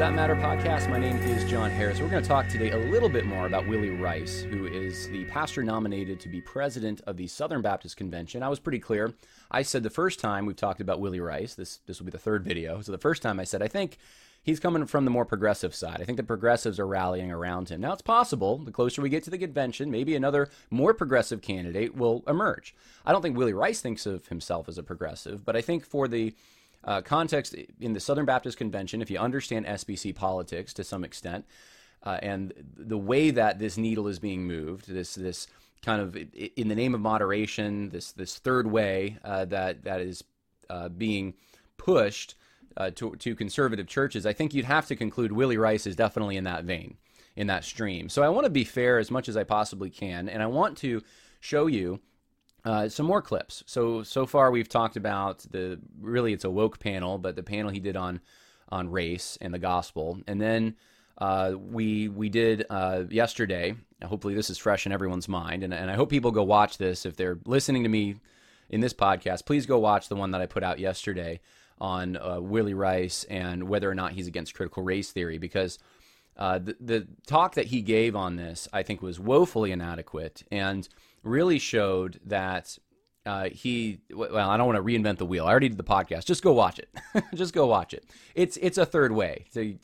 That Matter podcast. My name is Jon Harris. We're going to talk today a little bit more about Willy Rice, who is the pastor nominated to be president of the Southern Baptist Convention. I was pretty clear. I said the first time we've talked about Willy Rice, this this will be the third video. So the first time I said I think he's coming from the more progressive side. I think the progressives are rallying around him. Now it's possible the closer we get to the convention, maybe another more progressive candidate will emerge. I don't think Willy Rice thinks of himself as a progressive, but I think for the uh, context in the Southern Baptist Convention, if you understand SBC politics to some extent, uh, and the way that this needle is being moved, this this kind of in the name of moderation, this this third way uh, that that is uh, being pushed uh, to to conservative churches, I think you'd have to conclude Willy Rice is definitely in that vein, in that stream. So I want to be fair as much as I possibly can, and I want to show you uh, some more clips. So so far we've talked about the really it's a woke panel, but the panel he did on on race and the gospel, and then uh, we we did uh, yesterday. Hopefully this is fresh in everyone's mind, and, and I hope people go watch this if they're listening to me in this podcast. Please go watch the one that I put out yesterday on uh, Willy Rice and whether or not he's against critical race theory because. Uh, the, the talk that he gave on this, I think, was woefully inadequate, and really showed that uh, he well i don't want to reinvent the wheel. I already did the podcast. Just go watch it. Just go watch it. It's it's a third way. To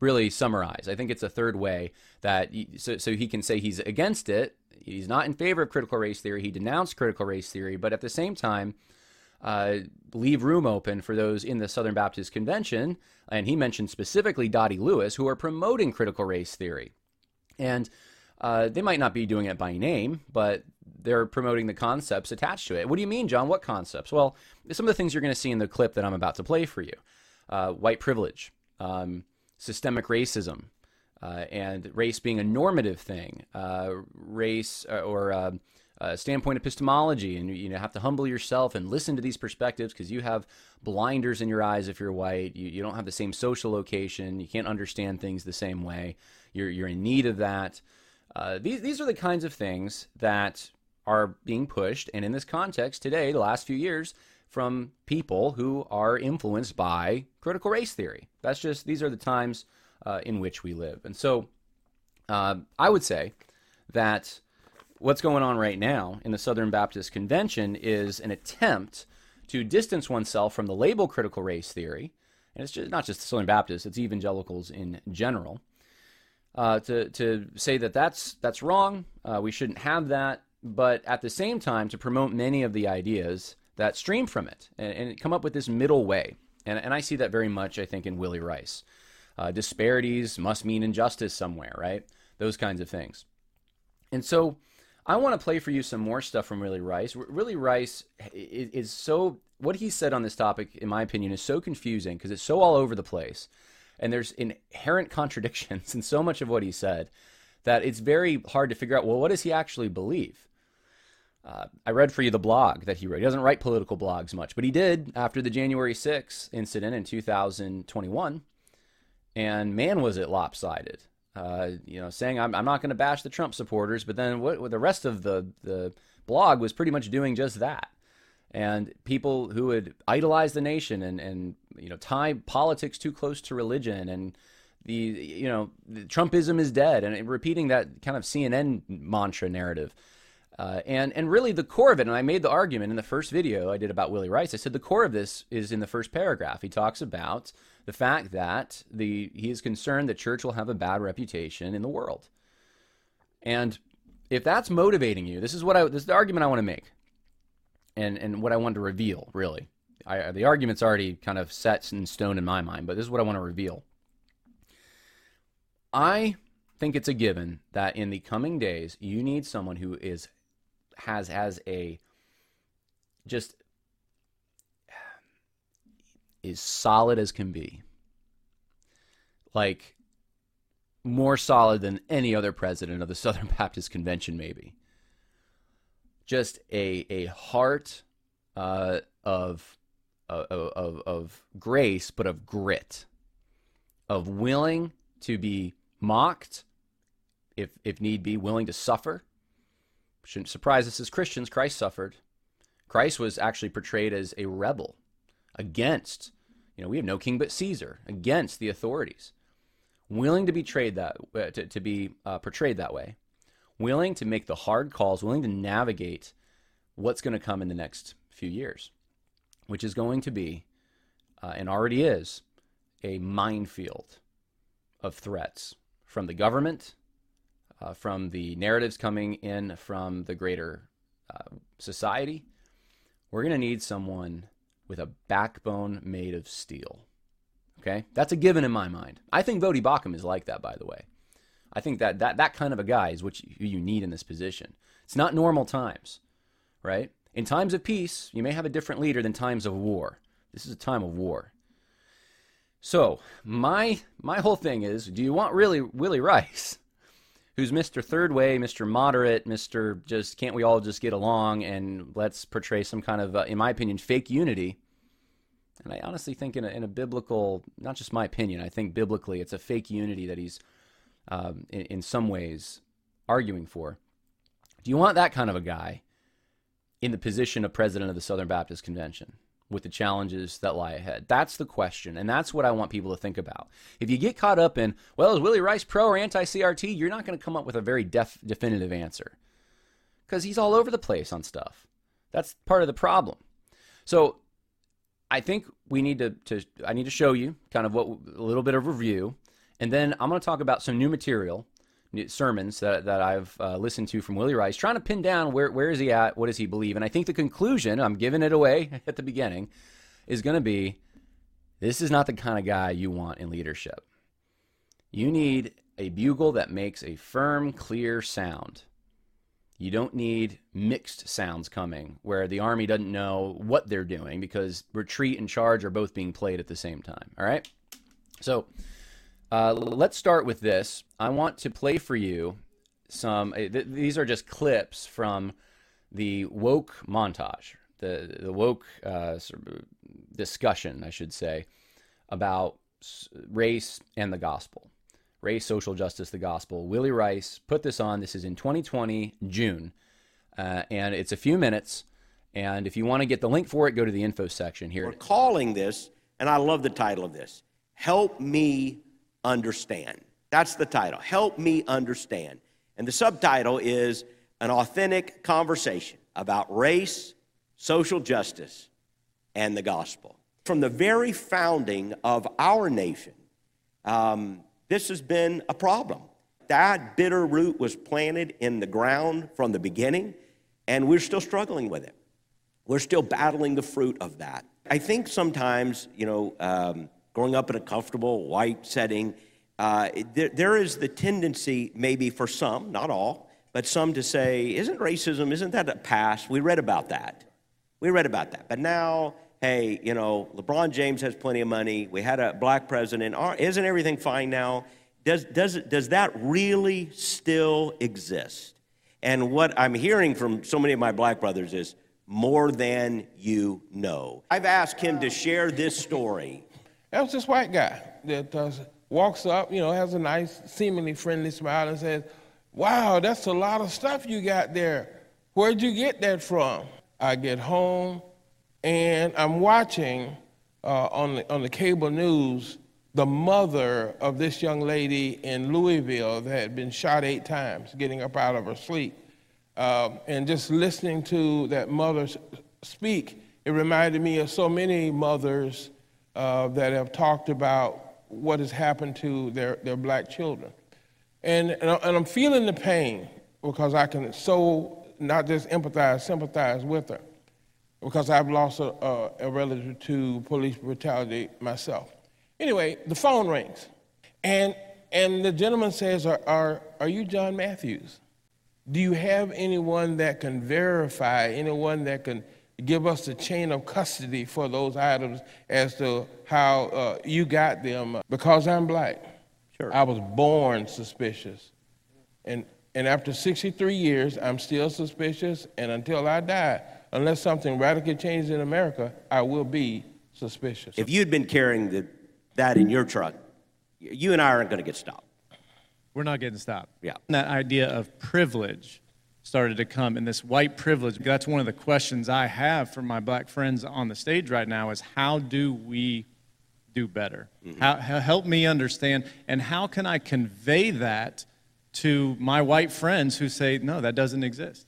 really summarize. I think it's a third way that so, so he can say he's against it. He's not in favor of critical race theory. He denounced critical race theory. But at the same time uh, leave room open for those in the southern baptist convention. And he mentioned specifically Dhati Lewis who are promoting critical race theory. And uh, they might not be doing it by name, but they're promoting the concepts attached to it. What do you mean, John? What concepts? Well, some of the things you're going to see in the clip that I'm about to play for you uh, white privilege, um, systemic racism, uh, and race being a normative thing, uh, race uh, or standpoint epistemology, and you know have to humble yourself and listen to these perspectives because you have blinders in your eyes if you're white. You, you don't have the same social location. You can't understand things the same way. You're you're in need of that. Uh, these these are the kinds of things that are being pushed, and in this context today, the last few years, from people who are influenced by critical race theory. That's just these are the times uh, in which we live, and so uh, I would say that what's going on right now in the Southern Baptist Convention is an attempt to distance oneself from the label critical race theory, and it's just not just the Southern Baptists; it's evangelicals in general uh, to to say that that's that's wrong. Uh, we shouldn't have that, but at the same time to promote many of the ideas that stream from it and, and come up with this middle way. And, and I see that very much, I think, in Willy Rice. Uh, disparities must mean injustice somewhere, right? Those kinds of things. And so I want to play for you some more stuff from Willy Rice. Willy Rice is, is so, what he said on this topic, in my opinion, is so confusing because it's so all over the place and there's inherent contradictions in so much of what he said that it's very hard to figure out well what does he actually believe? Uh, i read for you the blog that he wrote. He doesn't write political blogs much but he did after the january 6th incident in 2021 and man was it lopsided. Uh, you know saying i'm, I'm not going to bash the trump supporters but then what, what the rest of the, the blog was pretty much doing just that and people who would idolize the nation and, and you know tie politics too close to religion and the you know Trumpism is dead and repeating that kind of CNN mantra narrative. Uh, and and really the core of it, and I made the argument in the first video I did about Willy Rice. I said the core of this is in the first paragraph. He talks about the fact that the he is concerned the church will have a bad reputation in the world. And if that's motivating you, this is what I this is the argument I want to make and and what I wanted to reveal really. I, the argument's already kind of set in stone in my mind, but this is what I want to reveal. I think it's a given that in the coming days you need someone who is has has a just is solid as can be. Like more solid than any other president of the Southern Baptist Convention maybe just a a heart uh, of, of of of grace, but of grit, of willing to be mocked, if if need be, willing to suffer. Shouldn't surprise us as Christians. Christ suffered. Christ was actually portrayed as a rebel against You know, we have no king but Caesar against the authorities. Willing to be trade that uh, to, to be uh, portrayed that way, willing to make the hard calls, willing to navigate what's going to come in the next few years, which is going to be, uh, and already is, a minefield of threats from the government, uh, from the narratives coming in from the greater uh, society. We're going to need someone with a backbone made of steel. Okay? That's a given in my mind. I think Voddie Baucham is like that, by the way. I think that, that that kind of a guy is what you, you need in this position. It's not normal times, right? In times of peace, you may have a different leader than times of war. This is a time of war. So my my whole thing is, do you want really Willy Rice, who's Mr. Third Way, Mr. Moderate, Mr. Just can't we all just get along and let's portray some kind of, uh, in my opinion, fake unity? And I honestly think in a, in a biblical, not just my opinion, I think biblically it's a fake unity that he's um, in, in some ways arguing for. Do you want that kind of a guy in the position of president of the Southern Baptist Convention with the challenges that lie ahead? That's the question, and that's what I want people to think about. If you get caught up in, well, is Willy Rice pro or anti CRT, you're not going to come up with a very def- definitive answer because he's all over the place on stuff. That's part of the problem. So I think we need to, to I need to show you kind of what a little bit of review and then I'm going to talk about some new material, sermons that, that I've uh, listened to from Willy Rice, trying to pin down where, where is he at, what does he believe. And I think the conclusion, I'm giving it away at the beginning, is going to be this is not the kind of guy you want in leadership. You need a bugle that makes a firm, clear sound. You don't need mixed sounds coming where the army doesn't know what they're doing because retreat and charge are both being played at the same time. All right? So, uh, let's start with this. I want to play for you some. Uh, th- these are just clips from the woke montage, the the woke uh, discussion, I should say, about race and the gospel, race, social justice, the gospel. Willy Rice put this on. This is in 2020 June, uh, and it's a few minutes. And if you want to get the link for it, go to the info section here. We're calling this, and I love the title of this. Help me understand. That's the title. Help me understand. And the subtitle is An Authentic Conversation about Race, Social Justice, and the Gospel. From the very founding of our nation, um, this has been a problem. That bitter root was planted in the ground from the beginning, and we're still struggling with it. We're still battling the fruit of that. I think sometimes, you know, um, growing up in a comfortable white setting, uh, there, there is the tendency, maybe for some, not all, but some to say, isn't racism, isn't that a past? We read about that. We read about that. But now, hey, you know, LeBron James has plenty of money. We had a black president. Isn't everything fine now? Does, does, does that really still exist? And what I'm hearing from so many of my black brothers is more than you know. I've asked him to share this story that was this white guy that uh, walks up, you know, has a nice, seemingly friendly smile and says, Wow, that's a lot of stuff you got there. Where'd you get that from? I get home and I'm watching uh, on, the, on the cable news the mother of this young lady in Louisville that had been shot eight times, getting up out of her sleep. Um, and just listening to that mother speak, it reminded me of so many mothers uh, that have talked about what has happened to their, their black children. And, and, I'm feeling the pain because I can so not just empathize, sympathize with her because I've lost a, a, a relative to police brutality myself. Anyway, the phone rings. And, and the gentleman says, are, are, are you John Matthews? Do you have anyone that can verify, anyone that can give us the chain of custody for those items as to how uh, you got them because I'm black. Sure. I was born suspicious. And, and after 63 years, I'm still suspicious. And until I die, unless something radically changes in America, I will be suspicious. If you'd been carrying the, that in your truck, you and I aren't going to get stopped. We're not getting stopped. Yeah. That idea of privilege started to come and this white privilege that's one of the questions i have for my black friends on the stage right now is how do we do better? Mm-hmm. How, how, help me understand. And how can I convey that to my white friends who say, no, that doesn't exist?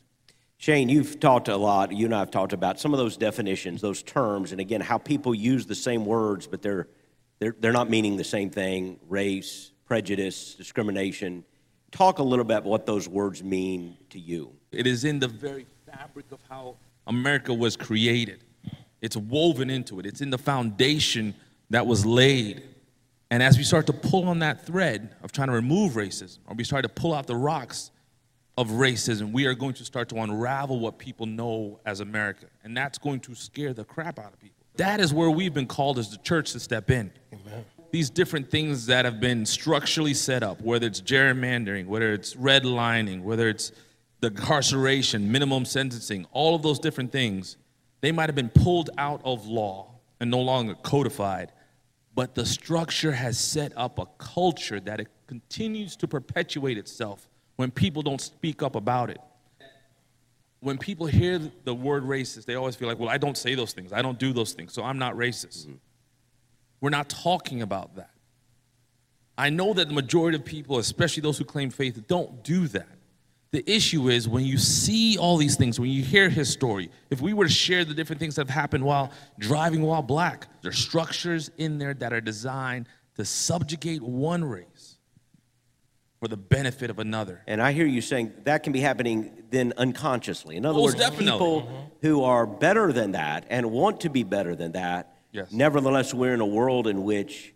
Shane, you've talked a lot, you and I have talked about some of those definitions, those terms, and again, how people use the same words, but they're, they're, they're not meaning the same thing race, prejudice, discrimination. Talk a little bit about what those words mean to you. It is in the very fabric of how America was created. It's woven into it, it's in the foundation that was laid. And as we start to pull on that thread of trying to remove racism, or we start to pull out the rocks of racism, we are going to start to unravel what people know as America. And that's going to scare the crap out of people. That is where we've been called as the church to step in. Amen. These different things that have been structurally set up, whether it's gerrymandering, whether it's redlining, whether it's the incarceration, minimum sentencing, all of those different things, they might have been pulled out of law and no longer codified, but the structure has set up a culture that it continues to perpetuate itself when people don't speak up about it. When people hear the word racist, they always feel like, well, I don't say those things. I don't do those things, so I'm not racist. Mm-hmm. We're not talking about that. I know that the majority of people, especially those who claim faith, don't do that. The issue is when you see all these things, when you hear his story, if we were to share the different things that have happened while driving while black, there's structures in there that are designed to subjugate one race for the benefit of another. And I hear you saying that can be happening then unconsciously. In other Most words, definitely. people who are better than that and want to be better than that, Yes. nevertheless, we're in a world in which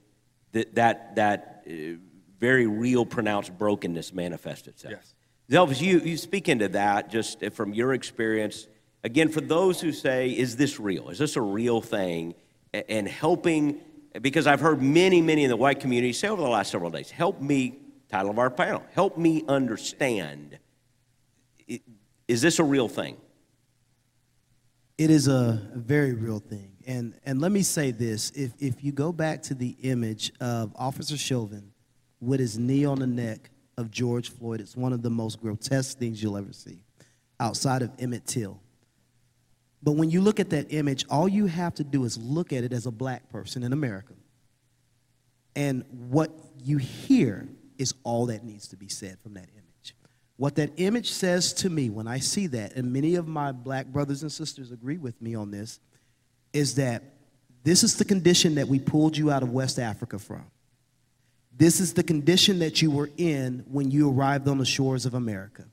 that, that, that uh, very real, pronounced brokenness manifests itself. Yes. Elvis, you, you speak into that just from your experience. Again, for those who say, is this real? Is this a real thing? And helping, because I've heard many, many in the white community say over the last several days, help me, title of our panel, help me understand. Is this a real thing? It is a very real thing. And, and let me say this if, if you go back to the image of Officer Chauvin with his knee on the neck of George Floyd, it's one of the most grotesque things you'll ever see outside of Emmett Till. But when you look at that image, all you have to do is look at it as a black person in America. And what you hear is all that needs to be said from that image. What that image says to me when I see that, and many of my black brothers and sisters agree with me on this, is that this is the condition that we pulled you out of West Africa from. This is the condition that you were in when you arrived on the shores of America.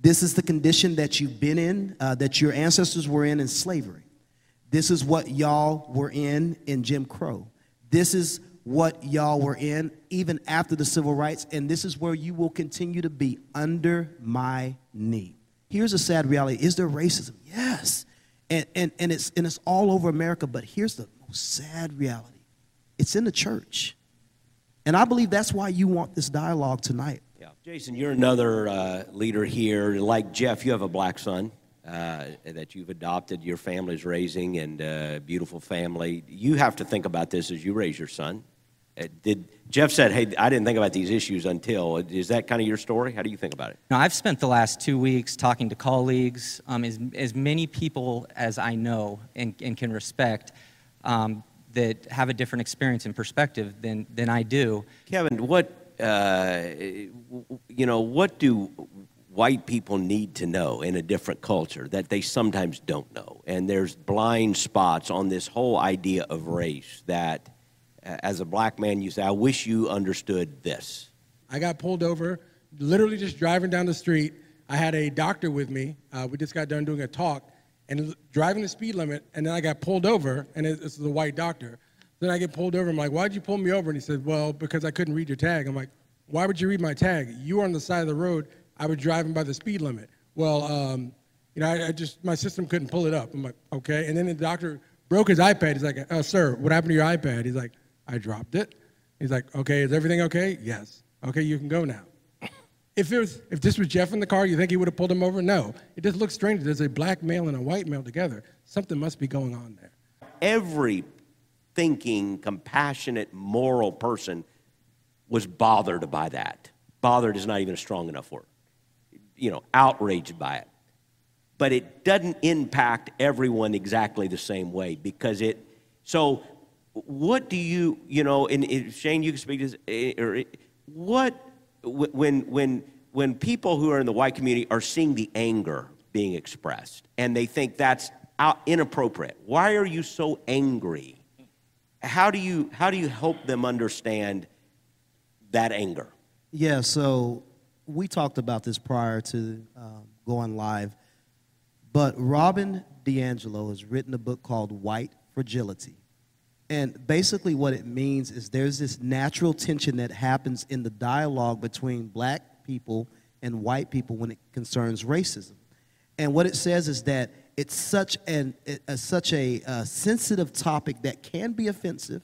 This is the condition that you've been in, uh, that your ancestors were in in slavery. This is what y'all were in in Jim Crow. This is what y'all were in even after the civil rights, and this is where you will continue to be under my knee. Here's a sad reality is there racism? Yes. And, and, and, it's, and it's all over America, but here's the most sad reality it's in the church. And I believe that's why you want this dialogue tonight. Yeah. Jason, you're another uh, leader here. Like Jeff, you have a black son uh, that you've adopted, your family's raising, and a beautiful family. You have to think about this as you raise your son. Uh, did Jeff said, "Hey, I didn't think about these issues until." Is that kind of your story? How do you think about it? Now, I've spent the last two weeks talking to colleagues, um, as, as many people as I know and, and can respect, um, that have a different experience and perspective than, than I do. Kevin, what uh, you know? What do white people need to know in a different culture that they sometimes don't know? And there's blind spots on this whole idea of race that, as a black man, you say, "I wish you understood this." I got pulled over, literally just driving down the street. I had a doctor with me. Uh, we just got done doing a talk and driving the speed limit, and then I got pulled over, and it, this is a white doctor. Then I get pulled over. I'm like, why'd you pull me over? And he said, well, because I couldn't read your tag. I'm like, why would you read my tag? You were on the side of the road. I was driving by the speed limit. Well, um, you know, I, I just, my system couldn't pull it up. I'm like, okay. And then the doctor broke his iPad. He's like, uh, sir, what happened to your iPad? He's like, I dropped it. He's like, okay, is everything okay? Yes. Okay, you can go now. If, it was, if this was Jeff in the car, you think he would have pulled him over? No. It just looks strange. There's a black male and a white male together. Something must be going on there. Every thinking, compassionate, moral person was bothered by that. Bothered is not even a strong enough word. You know, outraged by it. But it doesn't impact everyone exactly the same way because it, so what do you, you know, and, and Shane, you can speak to this, eh, or eh, what, when, when, when people who are in the white community are seeing the anger being expressed and they think that's inappropriate, why are you so angry? How do you, how do you help them understand that anger? Yeah, so we talked about this prior to um, going live, but Robin DiAngelo has written a book called White Fragility. And basically, what it means is there's this natural tension that happens in the dialogue between black people and white people when it concerns racism. And what it says is that it's such, an, a, such a, a sensitive topic that can be offensive,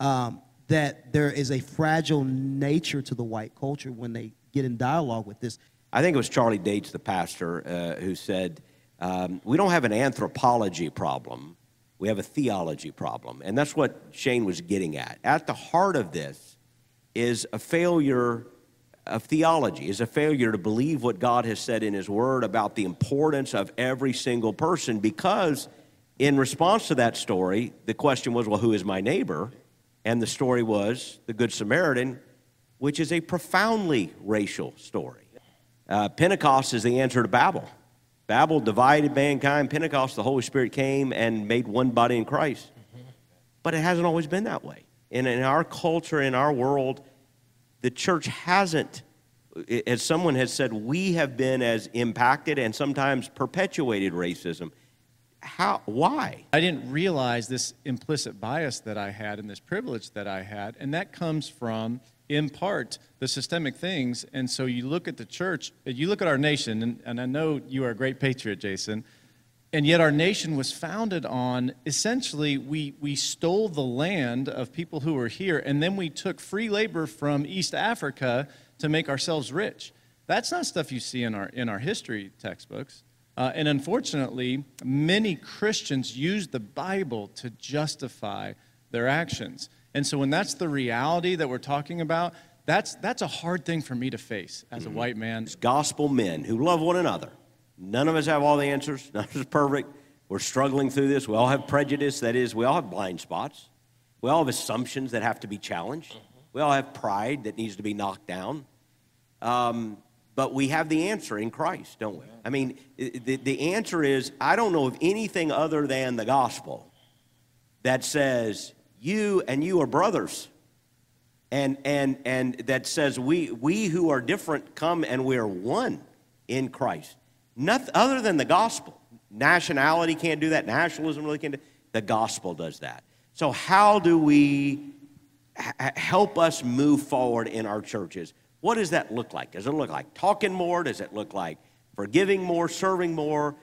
um, that there is a fragile nature to the white culture when they get in dialogue with this. I think it was Charlie Dates, the pastor, uh, who said, um, We don't have an anthropology problem, we have a theology problem. And that's what Shane was getting at. At the heart of this is a failure of theology, is a failure to believe what God has said in His Word about the importance of every single person because. In response to that story, the question was, well, who is my neighbor? And the story was the Good Samaritan, which is a profoundly racial story. Uh, Pentecost is the answer to Babel. Babel divided mankind. Pentecost, the Holy Spirit came and made one body in Christ. But it hasn't always been that way. And in our culture, in our world, the church hasn't, as someone has said, we have been as impacted and sometimes perpetuated racism. How, why? I didn't realize this implicit bias that I had and this privilege that I had, and that comes from, in part, the systemic things. And so you look at the church, you look at our nation, and, and I know you are a great patriot, Jason, and yet our nation was founded on essentially we, we stole the land of people who were here, and then we took free labor from East Africa to make ourselves rich. That's not stuff you see in our, in our history textbooks. Uh, and unfortunately, many Christians use the Bible to justify their actions. And so when that's the reality that we're talking about, that's, that's a hard thing for me to face as a white man. It's gospel men who love one another. None of us have all the answers. None of us are perfect. We're struggling through this. We all have prejudice. That is, we all have blind spots. We all have assumptions that have to be challenged. We all have pride that needs to be knocked down. Um, but we have the answer in Christ, don't we? I mean, the, the answer is I don't know of anything other than the gospel that says you and you are brothers. And, and, and that says we, we who are different come and we are one in Christ. Nothing other than the gospel. Nationality can't do that. Nationalism really can't do The gospel does that. So, how do we help us move forward in our churches? What does that look like? Does it look like talking more? Does it look like forgiving more, serving more?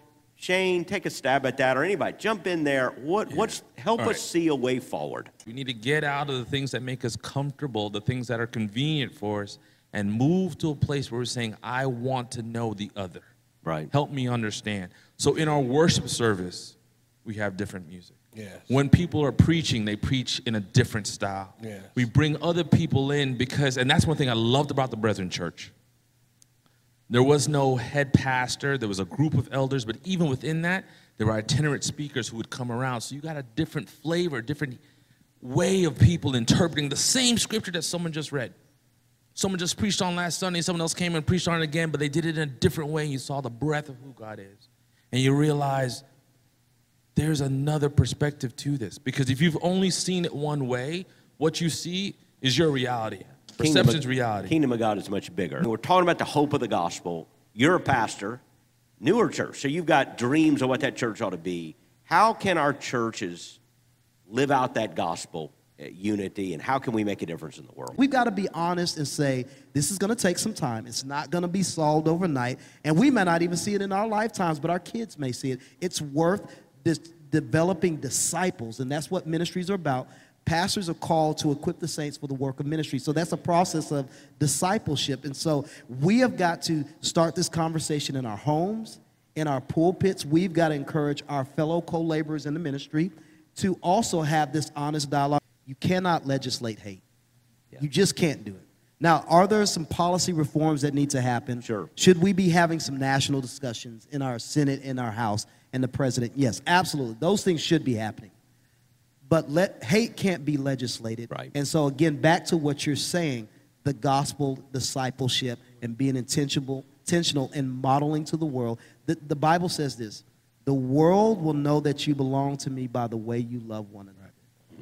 Shane, take a stab at that, or anybody, jump in there. What, yeah. What's help All us right. see a way forward? We need to get out of the things that make us comfortable, the things that are convenient for us, and move to a place where we're saying, "I want to know the other." Right. Help me understand. So in our worship service, we have different music. Yes. When people are preaching, they preach in a different style. Yes. We bring other people in because, and that's one thing I loved about the Brethren Church. There was no head pastor, there was a group of elders, but even within that, there were itinerant speakers who would come around. So you got a different flavor, different way of people interpreting the same scripture that someone just read. Someone just preached on last Sunday, someone else came and preached on it again, but they did it in a different way. You saw the breadth of who God is. And you realize there's another perspective to this. Because if you've only seen it one way, what you see is your reality. Perception's reality. Kingdom of God is much bigger. We're talking about the hope of the gospel. You're a pastor, newer church, so you've got dreams of what that church ought to be. How can our churches live out that gospel uh, unity and how can we make a difference in the world? We've got to be honest and say this is going to take some time. It's not going to be solved overnight. And we may not even see it in our lifetimes, but our kids may see it. It's worth this developing disciples, and that's what ministries are about. Pastors are called to equip the saints for the work of ministry. So that's a process of discipleship. And so we have got to start this conversation in our homes, in our pulpits. We've got to encourage our fellow co laborers in the ministry to also have this honest dialogue. You cannot legislate hate. Yeah. You just can't do it. Now, are there some policy reforms that need to happen? Sure. Should we be having some national discussions in our Senate, in our House, and the president? Yes, absolutely. Those things should be happening. But let hate can't be legislated. Right. And so again, back to what you're saying, the gospel discipleship and being intentional intentional in modeling to the world. The, the Bible says this the world will know that you belong to me by the way you love one another.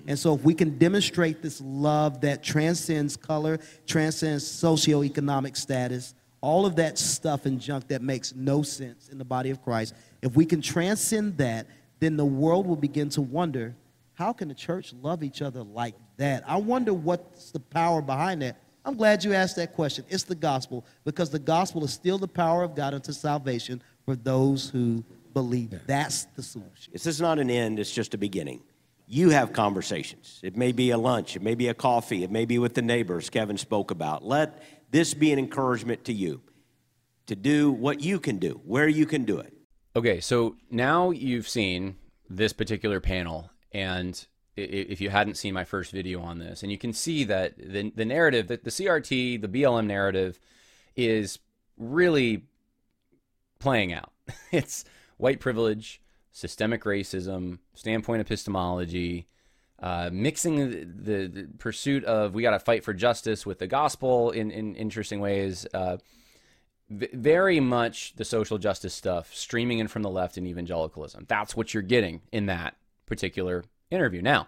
And so, if we can demonstrate this love that transcends color, transcends socioeconomic status, all of that stuff and junk that makes no sense in the body of Christ, if we can transcend that, then the world will begin to wonder how can the church love each other like that? I wonder what's the power behind that. I'm glad you asked that question. It's the gospel because the gospel is still the power of God unto salvation for those who believe. That's the solution. This is not an end, it's just a beginning. You have conversations. It may be a lunch, it may be a coffee, it may be with the neighbors Kevin spoke about. Let this be an encouragement to you to do what you can do, where you can do it. Okay, so now you've seen this particular panel, and if you hadn't seen my first video on this, and you can see that the, the narrative, that the CRT, the BLM narrative, is really playing out. It's white privilege, systemic racism, standpoint epistemology, uh, mixing the, the, the, pursuit of we got to fight for justice with the gospel in, in interesting ways. Uh, very much the social justice stuff streaming in from the left in evangelicalism. That's what you're getting in that particular interview. Now,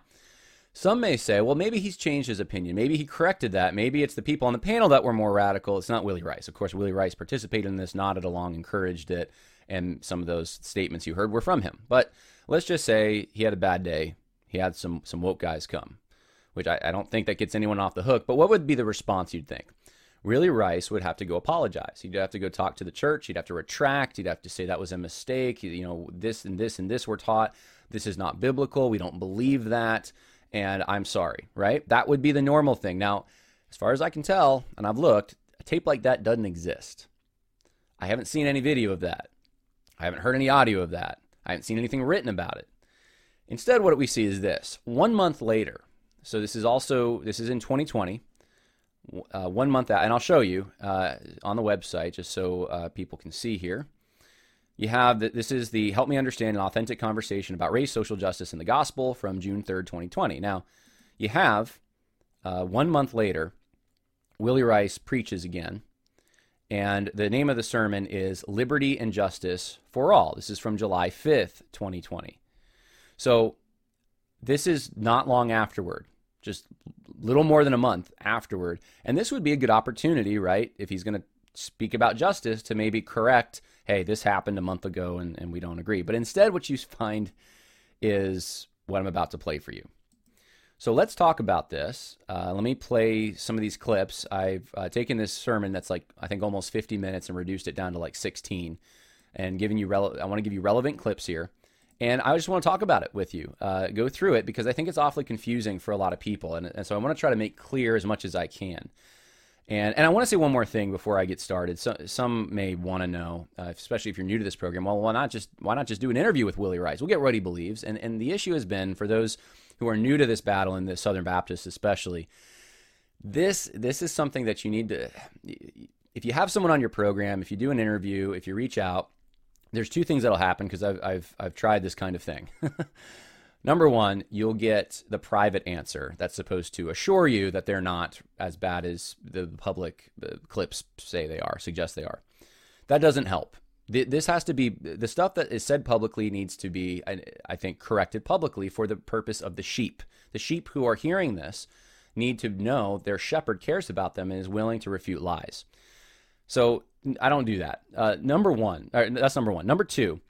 some may say, well, maybe he's changed his opinion. Maybe he corrected that. Maybe it's the people on the panel that were more radical. It's not Willy Rice. Of course, Willy Rice participated in this, nodded along, encouraged it, and some of those statements you heard were from him. But let's just say he had a bad day. He had some some woke guys come, which I, I don't think that gets anyone off the hook. But what would be the response you'd think? Willy Rice would have to go apologize. He'd have to go talk to the church. He'd have to retract. He'd have to say that was a mistake. You know, this and this and this were taught. This is not biblical. We don't believe that. And I'm sorry, right? That would be the normal thing. Now, as far as I can tell, and I've looked, a tape like that doesn't exist. I haven't seen any video of that. I haven't heard any audio of that. I haven't seen anything written about it. Instead, what we see is this one month later. So this is also, this is in 2020. Uh, one month out, and I'll show you uh, on the website just so uh, people can see here. You have that this is the Help Me Understand an Authentic Conversation about Race, Social Justice, and the Gospel from June 3rd, 2020. Now, you have uh, one month later, Willy Rice preaches again, and the name of the sermon is Liberty and Justice for All. This is from July 5th, 2020. So, this is not long afterward just little more than a month afterward. And this would be a good opportunity, right? If he's going to speak about justice, to maybe correct, hey, this happened a month ago and, and we don't agree. But instead, what you find is what I'm about to play for you. So let's talk about this. Uh, let me play some of these clips. I've uh, taken this sermon that's like, I think, almost 50 minutes and reduced it down to like 16 and giving you, rele- I want to give you relevant clips here. And I just want to talk about it with you, uh, go through it because I think it's awfully confusing for a lot of people. And, and so I want to try to make clear as much as I can. And, and I want to say one more thing before I get started. So, some may want to know, uh, especially if you're new to this program, well, why not just why not just do an interview with Willy Rice? We'll get what he believes. And and the issue has been for those who are new to this battle in the Southern Baptists, especially. This this is something that you need to. If you have someone on your program, if you do an interview, if you reach out, there's two things that'll happen because I've, I've, I've tried this kind of thing. Number one, you'll get the private answer that's supposed to assure you that they're not as bad as the public clips say they are, suggest they are. That doesn't help. This has to be the stuff that is said publicly needs to be, I think, corrected publicly for the purpose of the sheep. The sheep who are hearing this need to know their shepherd cares about them and is willing to refute lies. So I don't do that. Uh, number one, that's number one. Number two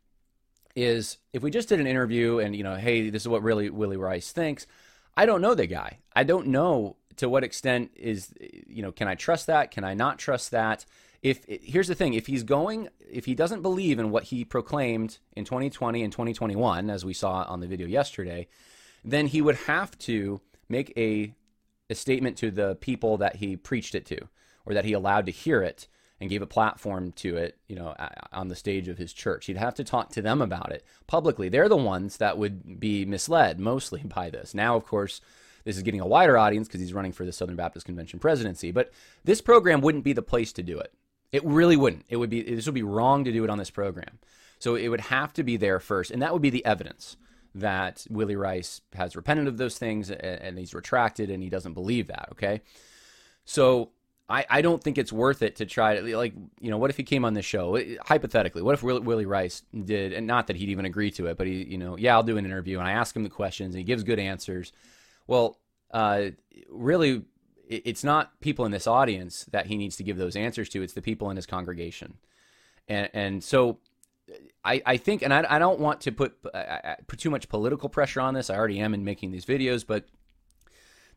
is if we just did an interview and you know, hey, this is what really Willy Rice thinks. I don't know the guy. I don't know to what extent is you know, can I trust that? Can I not trust that? If here's the thing, if he's going, if he doesn't believe in what he proclaimed in 2020 and 2021, as we saw on the video yesterday, then he would have to make a a statement to the people that he preached it to or that he allowed to hear it and gave a platform to it, you know, on the stage of his church. He'd have to talk to them about it publicly. They're the ones that would be misled mostly by this. Now, of course, this is getting a wider audience because he's running for the Southern Baptist Convention presidency, but this program wouldn't be the place to do it. It really wouldn't. It would be this would be wrong to do it on this program. So it would have to be there first, and that would be the evidence. that Willy Rice has repented of those things and, and he's retracted and he doesn't believe that. Okay. So I, I don't think it's worth it to try to like you know what if he came on the show? Hypothetically what if Willy, Willy Rice did and not that he'd even agree to it but he you know yeah I'll do an interview and I ask him the questions and he gives good answers. Well uh, really it's not people in this audience that he needs to give those answers to. It's the people in his congregation. And and so I, I think and I, I don't want to put uh, put too much political pressure on this. I already am in making these videos but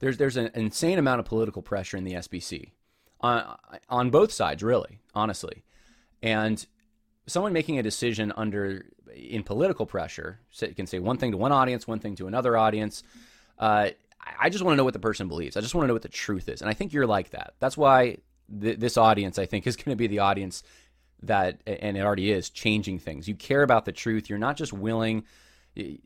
there's there's an insane amount of political pressure in the SBC on on both sides, really, honestly. And someone making a decision under in political pressure so can say one thing to one audience, one thing to another audience. Uh, I just want to know what the person believes. I just want to know what the truth is, and I think you're like that. That's why th- this audience, I think, is going to be the audience that, and it already is, changing things. You care about the truth. You're not just willing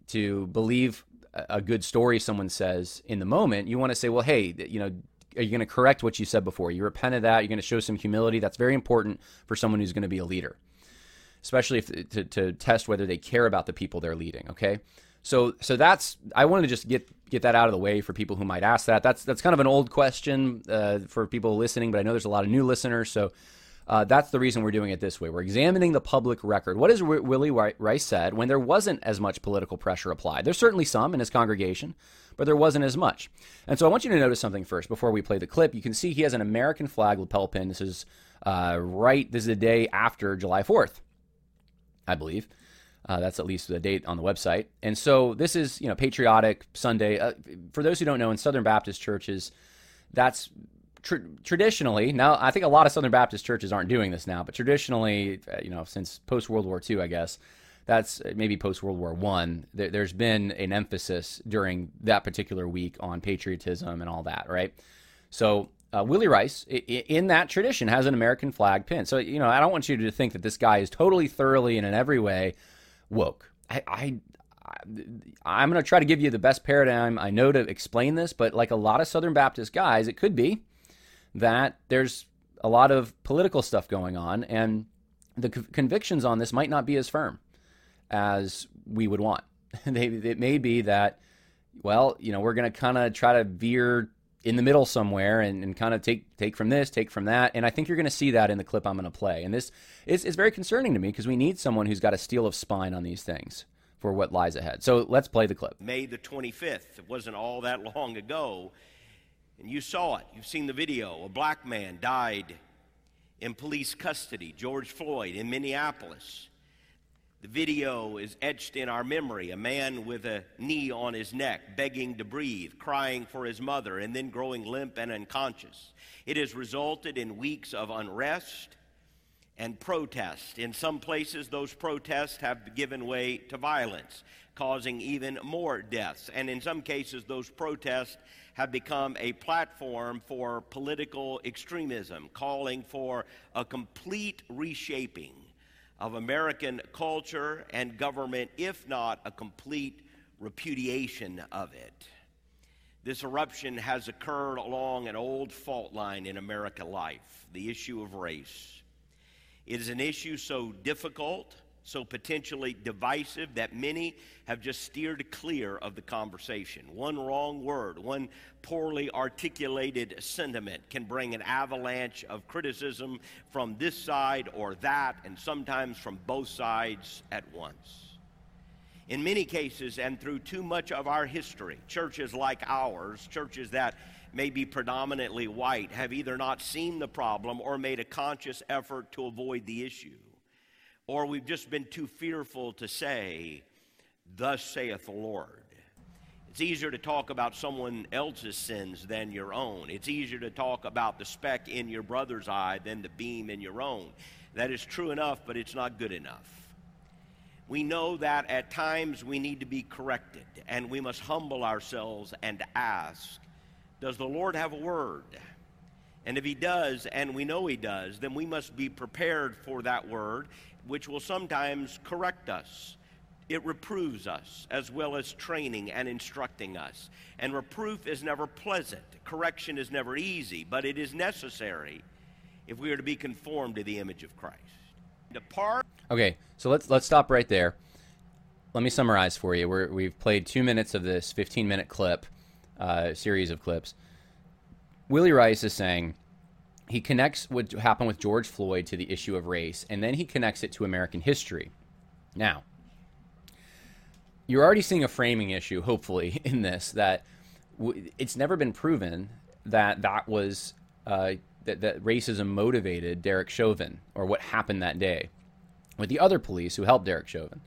to believe a good story someone says in the moment. You want to say, well, hey, you know, are you going to correct what you said before? You repent of that. You're going to show some humility. That's very important for someone who's going to be a leader, especially if to, to test whether they care about the people they're leading. Okay, so so that's I wanted to just get get that out of the way for people who might ask that. That's that's kind of an old question uh, for people listening, but I know there's a lot of new listeners, so. Uh, that's the reason we're doing it this way. We're examining the public record. What has w- Willy Rice said when there wasn't as much political pressure applied? There's certainly some in his congregation, but there wasn't as much. And so I want you to notice something first before we play the clip. You can see he has an American flag lapel pin. This is uh, right, this is the day after July 4th, I believe. Uh, that's at least the date on the website. And so this is, you know, patriotic Sunday. Uh, for those who don't know, in Southern Baptist churches, that's tr- traditionally now. I think a lot of Southern Baptist churches aren't doing this now, but traditionally, uh, you know, since post World War II, I guess that's maybe post World War One. There, has been an emphasis during that particular week on patriotism and all that, right? So uh, Willy Rice, in that tradition, has an American flag pin. So you know, I don't want you to think that this guy is totally, thoroughly, and in every way woke. I, I I'm going to try to give you the best paradigm I know to explain this, but like a lot of Southern Baptist guys, it could be that there's a lot of political stuff going on, and the convictions on this might not be as firm as we would want. it may be that, well, you know, we're going to kind of try to veer in the middle somewhere and, and kind of take take from this, take from that. And I think you're going to see that in the clip I'm going to play. And this is, is very concerning to me because we need someone who's got a steel of spine on these things for what lies ahead. So let's play the clip. May the 25th. It wasn't all that long ago. And you saw it. You've seen the video. A black man died in police custody, George Floyd in Minneapolis. The video is etched in our memory a man with a knee on his neck, begging to breathe, crying for his mother, and then growing limp and unconscious. It has resulted in weeks of unrest and protest. In some places, those protests have given way to violence, causing even more deaths. And in some cases, those protests have become a platform for political extremism, calling for a complete reshaping of American culture and government, if not a complete repudiation of it. This eruption has occurred along an old fault line in American life the issue of race. It is an issue so difficult so potentially divisive that many have just steered clear of the conversation. One wrong word, one poorly articulated sentiment can bring an avalanche of criticism from this side or that, and sometimes from both sides at once. In many cases, and through too much of our history, churches like ours, churches that may be predominantly white, have either not seen the problem or made a conscious effort to avoid the issue or we've just been too fearful to say, Thus saith the Lord. It's easier to talk about someone else's sins than your own. It's easier to talk about the speck in your brother's eye than the beam in your own. That is true enough, but it's not good enough. We know that at times we need to be corrected, and we must humble ourselves and ask Does the Lord have a word? And if He does, and we know He does, then we must be prepared for that word which will sometimes correct us. It reproves us as well as training and instructing us. And reproof is never pleasant, correction is never easy, but it is necessary if we are to be conformed to the image of Christ. Depart. Okay, so let's let's stop right there. let me summarize for you. We're, we've played two minutes of this 15 minute clip, uh, series of clips. Willy Rice is saying he connects what happened with George Floyd to the issue of race, and then he connects it to American history. Now, you're already seeing a framing issue, hopefully, in this that w- it's never been proven that that was uh, that, that racism motivated Derek Chauvin or what happened that day with the other police who helped Derek Chauvin.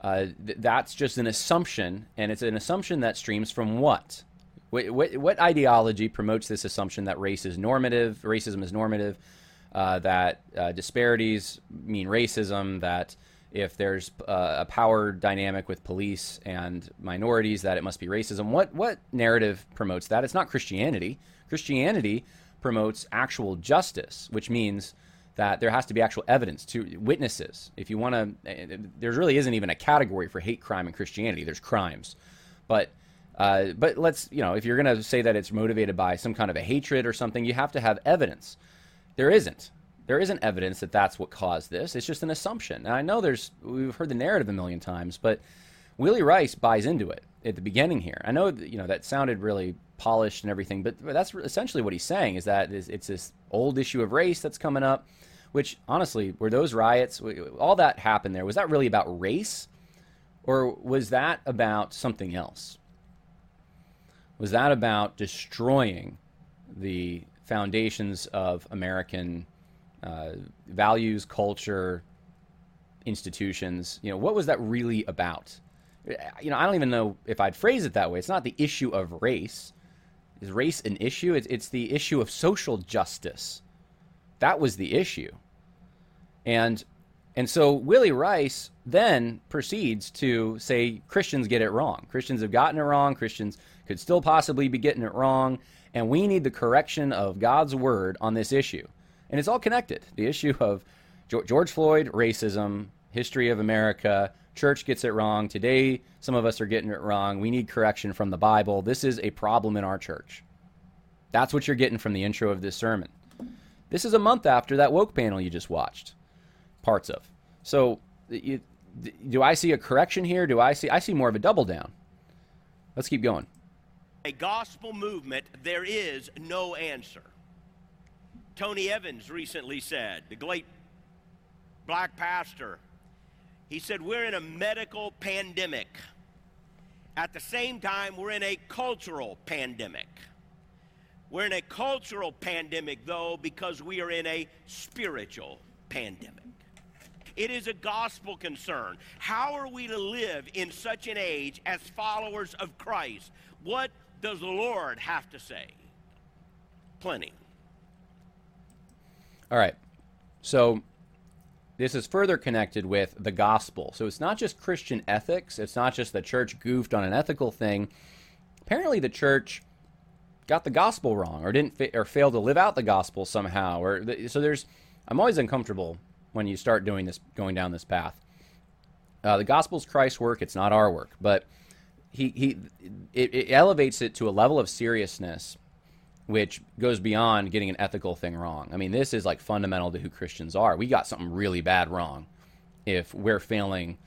Uh, th- that's just an assumption, and it's an assumption that streams from what? What, what, what ideology promotes this assumption that race is normative, racism is normative, uh, that uh, disparities mean racism, that if there's uh, a power dynamic with police and minorities, that it must be racism? What, what narrative promotes that? It's not Christianity. Christianity promotes actual justice, which means that there has to be actual evidence to witnesses. If you want to, there really isn't even a category for hate crime in Christianity. There's crimes, but uh, but let's you know if you're going to say that it's motivated by some kind of a hatred or something, you have to have evidence. There isn't. There isn't evidence that that's what caused this. It's just an assumption. And I know there's we've heard the narrative a million times, but Willy Rice buys into it at the beginning here. I know you know that sounded really polished and everything, but that's essentially what he's saying is that it's this old issue of race that's coming up which honestly, were those riots, all that happened there, was that really about race? Or was that about something else? Was that about destroying the foundations of American uh, values, culture, institutions? You know, what was that really about? You know, I don't even know if I'd phrase it that way. It's not the issue of race. Is race an issue? It's, it's the issue of social justice that was the issue. And and so Willy Rice then proceeds to say Christians get it wrong. Christians have gotten it wrong. Christians could still possibly be getting it wrong. And we need the correction of God's word on this issue. And it's all connected. The issue of George Floyd, racism, history of America, church gets it wrong. Today, some of us are getting it wrong. We need correction from the Bible. This is a problem in our church. That's what you're getting from the intro of this sermon. This is a month after that woke panel you just watched, parts of. So, you, do I see a correction here? Do I see? I see more of a double down. Let's keep going. A gospel movement, there is no answer. Tony Evans recently said, the great black pastor, he said, We're in a medical pandemic. At the same time, we're in a cultural pandemic. We're in a cultural pandemic, though, because we are in a spiritual pandemic. It is a gospel concern. How are we to live in such an age as followers of Christ? What does the Lord have to say? Plenty. All right. So this is further connected with the gospel. So it's not just Christian ethics, it's not just the church goofed on an ethical thing. Apparently, the church got the gospel wrong or didn't fa- or failed to live out the gospel somehow or th- so there's i'm always uncomfortable when you start doing this going down this path uh, the gospel's christ's work it's not our work but he he it, it elevates it to a level of seriousness which goes beyond getting an ethical thing wrong i mean this is like fundamental to who christians are we got something really bad wrong if we're failing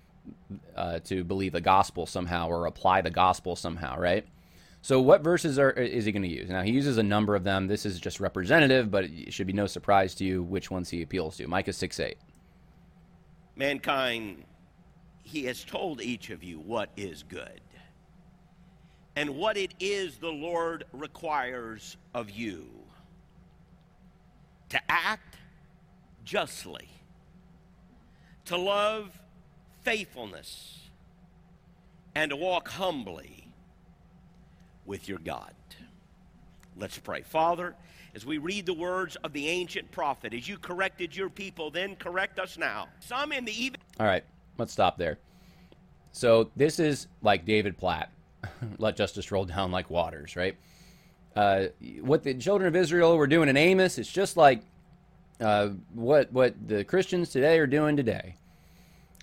uh, to believe the gospel somehow or apply the gospel somehow right so, what verses are is he going to use? Now, he uses a number of them. This is just representative, but it should be no surprise to you which ones he appeals to. Micah 6 8. Mankind, he has told each of you what is good and what it is the Lord requires of you to act justly, to love faithfulness, and to walk humbly with your God. Let's pray. Father, as we read the words of the ancient prophet, as you corrected your people, then correct us now. Some in the even. All right, let's stop there. So this is like David Platt. Let justice roll down like waters, right? Uh, what the children of Israel were doing in Amos, it's just like uh, what what the Christians today are doing today.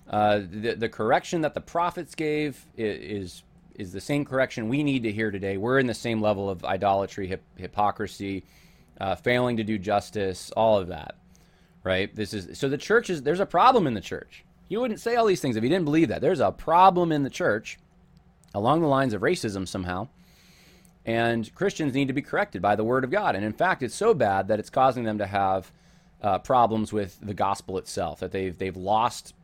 Uh, the, the correction that the prophets gave is is the same correction we need to hear today. We're in the same level of idolatry, hip, hypocrisy, uh, failing to do justice, all of that, right? This is so the church is there's a problem in the church. He wouldn't say all these things if he didn't believe that. There's a problem in the church along the lines of racism somehow. And Christians need to be corrected by the Word of God. And in fact, it's so bad that it's causing them to have uh, problems with the gospel itself, that they've, they've lost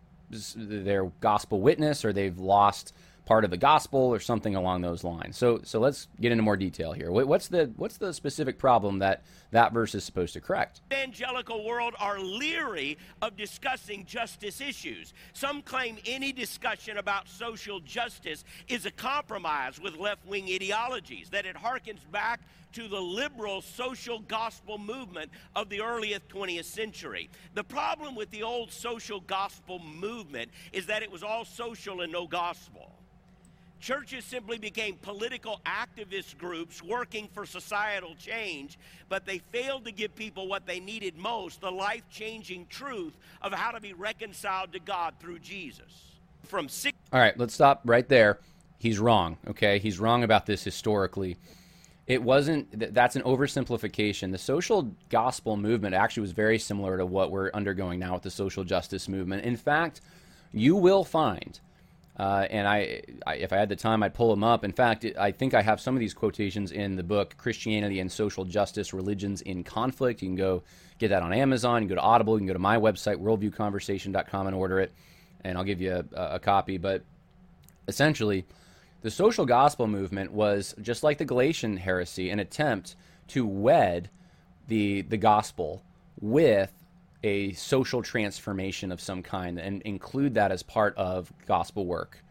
their gospel witness or they've lost part of the gospel or something along those lines. So so let's get into more detail here. What's the what's the specific problem that that verse is supposed to correct? Evangelical world are leery of discussing justice issues. Some claim any discussion about social justice is a compromise with left-wing ideologies that it harkens back to the liberal social gospel movement of the earliest 20th century. The problem with the old social gospel movement is that it was all social and no gospel. Churches simply became political activist groups working for societal change, but they failed to give people what they needed most the life changing truth of how to be reconciled to God through Jesus. From six. All right, let's stop right there. He's wrong, okay? He's wrong about this historically. It wasn't, that's an oversimplification. The social gospel movement actually was very similar to what we're undergoing now with the social justice movement. In fact, you will find uh, and I, I, if I had the time, I'd pull them up. In fact, I think I have some of these quotations in the book Christianity and Social Justice Religions in Conflict. You can go get that on Amazon. You can go to Audible. You can go to my website, worldviewconversation.com, and order it. And I'll give you a, a copy. But essentially, the social gospel movement was just like the Galatian heresy, an attempt to wed the, the gospel with a social transformation of some kind and include that as part of gospel work.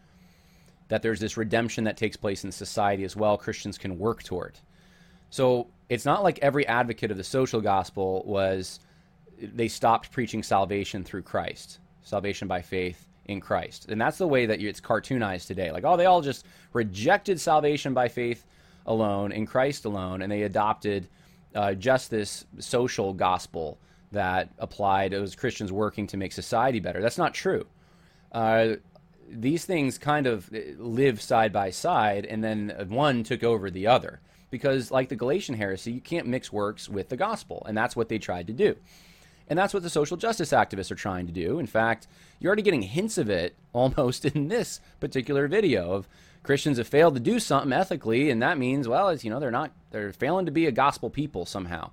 That there's this redemption that takes place in society as well, Christians can work toward. So it's not like every advocate of the social gospel was, they stopped preaching salvation through Christ, salvation by faith in Christ. And that's the way that it's cartoonized today. Like, oh, they all just rejected salvation by faith alone, in Christ alone, and they adopted uh, just this social gospel that applied as Christians working to make society better. That's not true. Uh, these things kind of live side by side, and then one took over the other. Because, like the Galatian heresy, you can't mix works with the gospel, and that's what they tried to do. And that's what the social justice activists are trying to do. In fact, you're already getting hints of it almost in this particular video of Christians have failed to do something ethically, and that means, well, it's, you know, they're not, they're failing to be a gospel people somehow.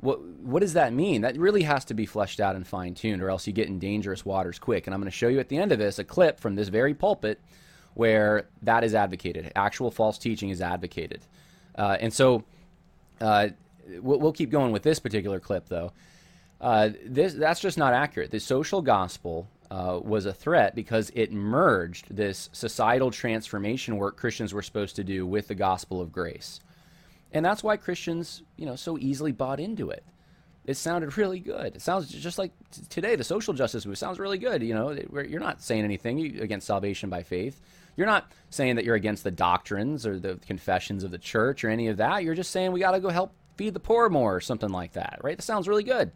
What what does that mean? That really has to be fleshed out and fine tuned, or else you get in dangerous waters quick. And I'm going to show you at the end of this a clip from this very pulpit where that is advocated. Actual false teaching is advocated, uh, and so uh, we'll, we'll, keep going with this particular clip though. Uh, this that's just not accurate. The social gospel uh, was a threat because it merged this societal transformation work Christians were supposed to do with the gospel of grace. And that's why Christians, you know, so easily bought into it. It sounded really good. It sounds just like t- today, the social justice movement sounds really good. You know, you're not saying anything against salvation by faith. You're not saying that you're against the doctrines or the confessions of the church or any of that. You're just saying we got to go help feed the poor more or something like that, right? That sounds really good.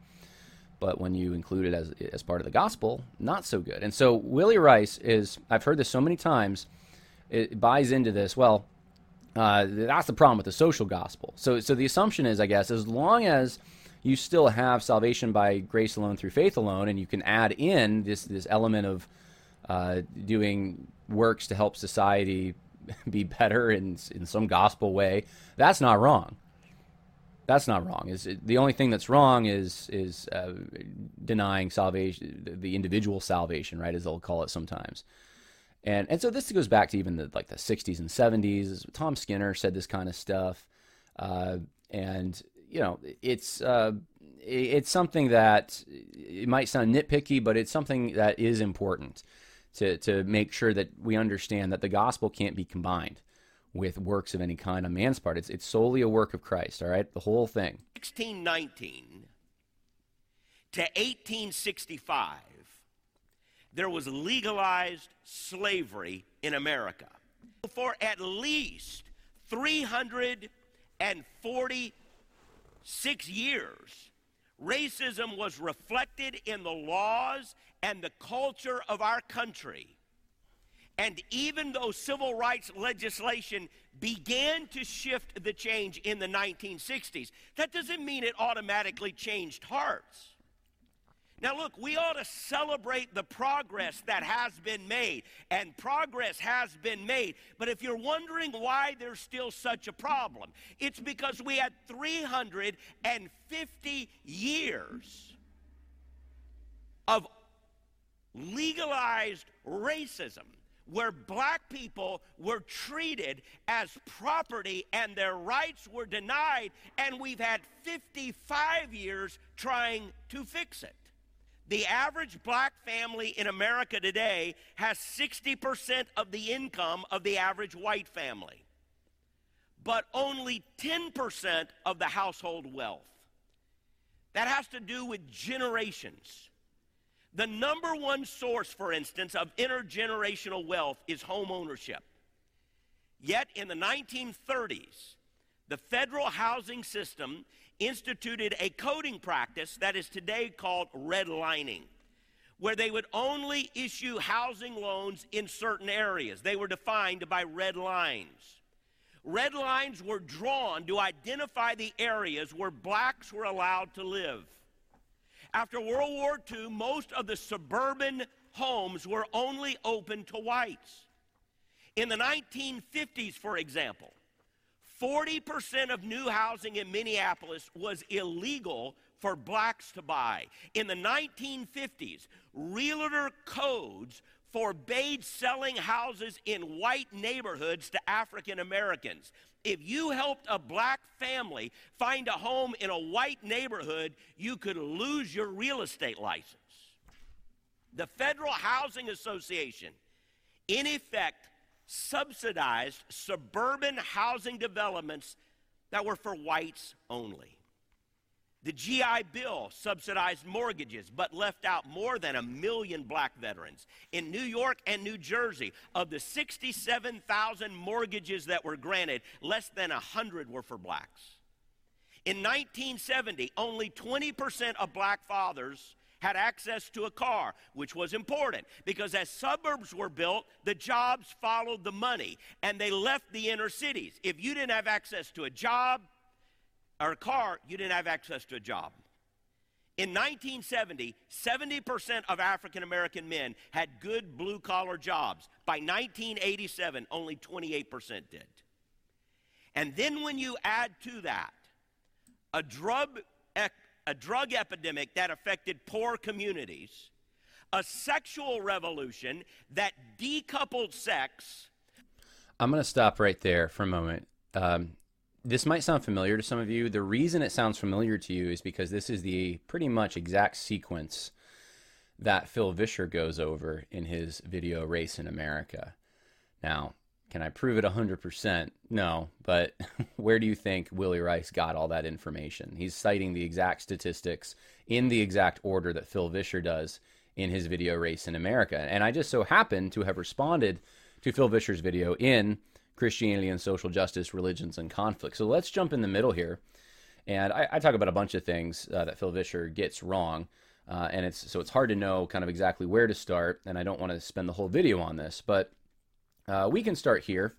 But when you include it as, as part of the gospel, not so good. And so Willy Rice is, I've heard this so many times, it buys into this. Well, uh, that's the problem with the social gospel. So, so the assumption is, I guess, as long as you still have salvation by grace alone through faith alone, and you can add in this this element of uh, doing works to help society be better in in some gospel way, that's not wrong. That's not wrong. Is the only thing that's wrong is is uh, denying salvation, the individual salvation, right? As they'll call it sometimes. And and so this goes back to even the like the 60s and 70s. Tom Skinner said this kind of stuff, uh, and you know it's uh, it's something that it might sound nitpicky, but it's something that is important to to make sure that we understand that the gospel can't be combined with works of any kind on man's part. It's it's solely a work of Christ. All right, the whole thing. 1619 to 1865 there was legalized slavery in America. For at least 346 years, racism was reflected in the laws and the culture of our country. And even though civil rights legislation began to shift the change in the 1960s, that doesn't mean it automatically changed hearts. Now, look, we ought to celebrate the progress that has been made, and progress has been made. But if you're wondering why there's still such a problem, it's because we had 350 years of legalized racism where black people were treated as property and their rights were denied, and we've had 55 years trying to fix it. The average black family in America today has 60% of the income of the average white family, but only 10% of the household wealth. That has to do with generations. The number one source, for instance, of intergenerational wealth is home ownership. Yet in the 1930s, the federal housing system instituted a coding practice that is today called redlining, where they would only issue housing loans in certain areas. They were defined by red lines. Red lines were drawn to identify the areas where blacks were allowed to live. After World War II, most of the suburban homes were only open to whites. In the 1950s, for example, 40% of new housing in Minneapolis was illegal for blacks to buy. In the 1950s, realtor codes forbade selling houses in white neighborhoods to African Americans. If you helped a black family find a home in a white neighborhood, you could lose your real estate license. The Federal Housing Association, in effect, subsidized suburban housing developments that were for whites only. The GI Bill subsidized mortgages but left out more than a million black veterans. In New York and New Jersey, of the 67,000 mortgages that were granted, less than 100 were for blacks. In 1970, only 20% of black fathers had access to a car, which was important because as suburbs were built, the jobs followed the money and they left the inner cities. If you didn't have access to a job or a car, you didn't have access to a job. In 1970, 70% of African American men had good blue collar jobs. By 1987, only 28% did. And then when you add to that a drug a drug epidemic that affected poor communities, a sexual revolution that decoupled sex. I'm going to stop right there for a moment. Um, this might sound familiar to some of you. The reason it sounds familiar to you is because this is the pretty much exact sequence that Phil Vischer goes over in his video Race in America. Now, can I prove it 100%? No, but where do you think Willy Rice got all that information? He's citing the exact statistics in the exact order that Phil Vischer does in his video Race in America. And I just so happen to have responded to Phil Vischer's video in Christianity and Social Justice, Religions and Conflict. So let's jump in the middle here. And I, I talk about a bunch of things uh, that Phil Vischer gets wrong. Uh, and it's so it's hard to know kind of exactly where to start. And I don't want to spend the whole video on this, but uh, we can start here.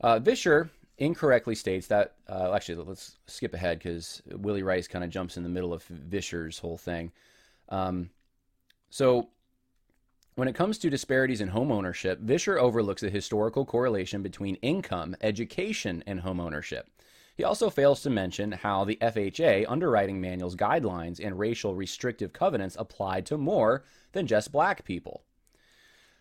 Uh, Vischer incorrectly states that, uh, actually, let's skip ahead because Willy Rice kind of jumps in the middle of Vischer's whole thing. Um, so, when it comes to disparities in home ownership, Vischer overlooks the historical correlation between income, education, and home ownership. He also fails to mention how the FHA underwriting manual's guidelines and racial restrictive covenants applied to more than just black people.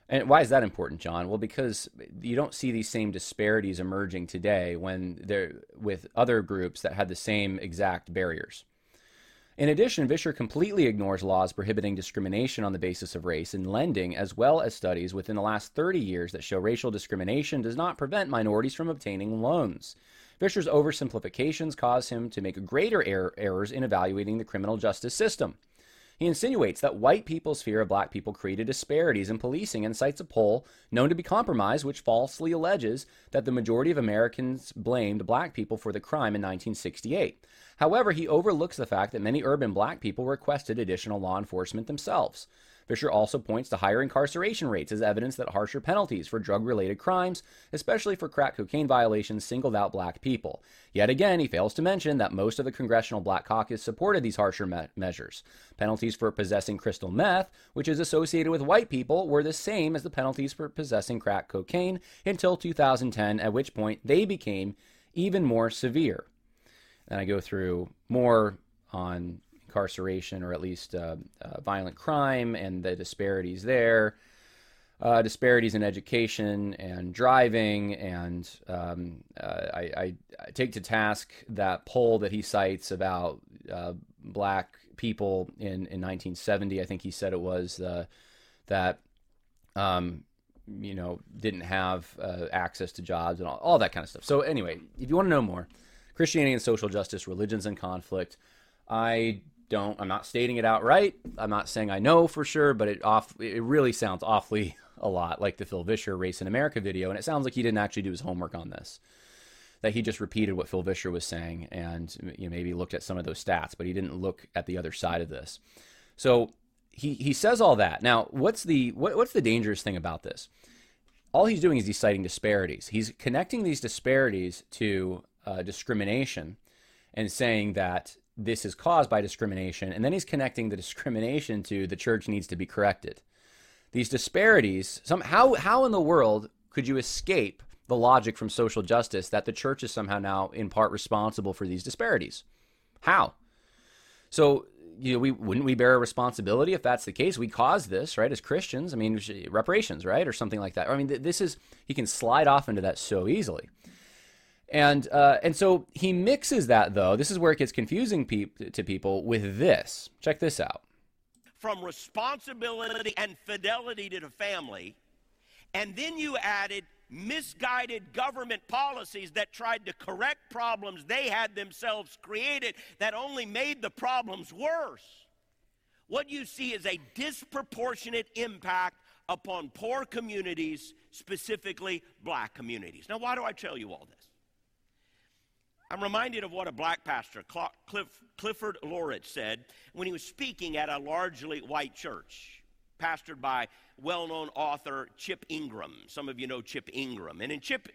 And why is that important, Jon? Well, because you don't see these same disparities emerging today when they're with other groups that had the same exact barriers. In addition, Vischer completely ignores laws prohibiting discrimination on the basis of race in lending, as well as studies within the last 30 years that show racial discrimination does not prevent minorities from obtaining loans. Vischer's oversimplifications cause him to make greater er- errors in evaluating the criminal justice system. He insinuates that white people's fear of black people created disparities in policing and cites a poll known to be compromised, which falsely alleges that the majority of Americans blamed black people for the crime in 1968. However, he overlooks the fact that many urban black people requested additional law enforcement themselves. Vischer also points to higher incarceration rates as evidence that harsher penalties for drug related crimes, especially for crack cocaine violations, singled out black people. Yet again, he fails to mention that most of the Congressional Black Caucus supported these harsher me- measures. Penalties for possessing crystal meth, which is associated with white people, were the same as the penalties for possessing crack cocaine until 2010, at which point they became even more severe. And I go through more on incarceration or at least uh, uh, violent crime and the disparities there, uh, disparities in education and driving. And um, uh, I, I, I, take to task that poll that he cites about uh, black people in, in 1970. I think he said it was that. Um, you know, didn't have access to jobs and all, all that kind of stuff. So, anyway, if you want to know more, Christianity and social justice, religions and conflict, I don't. I'm not stating it outright. I'm not saying I know for sure, but it off. It really sounds awfully a lot like the Phil Vischer Race in America video, and it sounds like he didn't actually do his homework on this. That he just repeated what Phil Vischer was saying, and you know, maybe looked at some of those stats, but he didn't look at the other side of this. So he he says all that. Now, what's the what, what's the dangerous thing about this? All he's doing is he's citing disparities. He's connecting these disparities to uh, discrimination, and saying that this is caused by discrimination, and then he's connecting the discrimination to the church needs to be corrected. These disparities, some, how, how in the world could you escape the logic from social justice that the church is somehow now in part responsible for these disparities? How? So, you know, we wouldn't we bear a responsibility if that's the case? We caused this, right? As Christians, I mean, reparations, right, or something like that. I mean, this is he can slide off into that so easily. And uh, and so he mixes that though. This is where it gets confusing pe- to people with this. Check this out. From responsibility and fidelity to the family, and then you added misguided government policies that tried to correct problems they had themselves created that only made the problems worse. What you see is a disproportionate impact upon poor communities, specifically black communities. Now, why do I tell you all this? I'm reminded of what a black pastor, Cliff, Clifford Loritts, said when he was speaking at a largely white church, pastored by well known author Chip Ingram. Some of you know Chip Ingram. And in Chip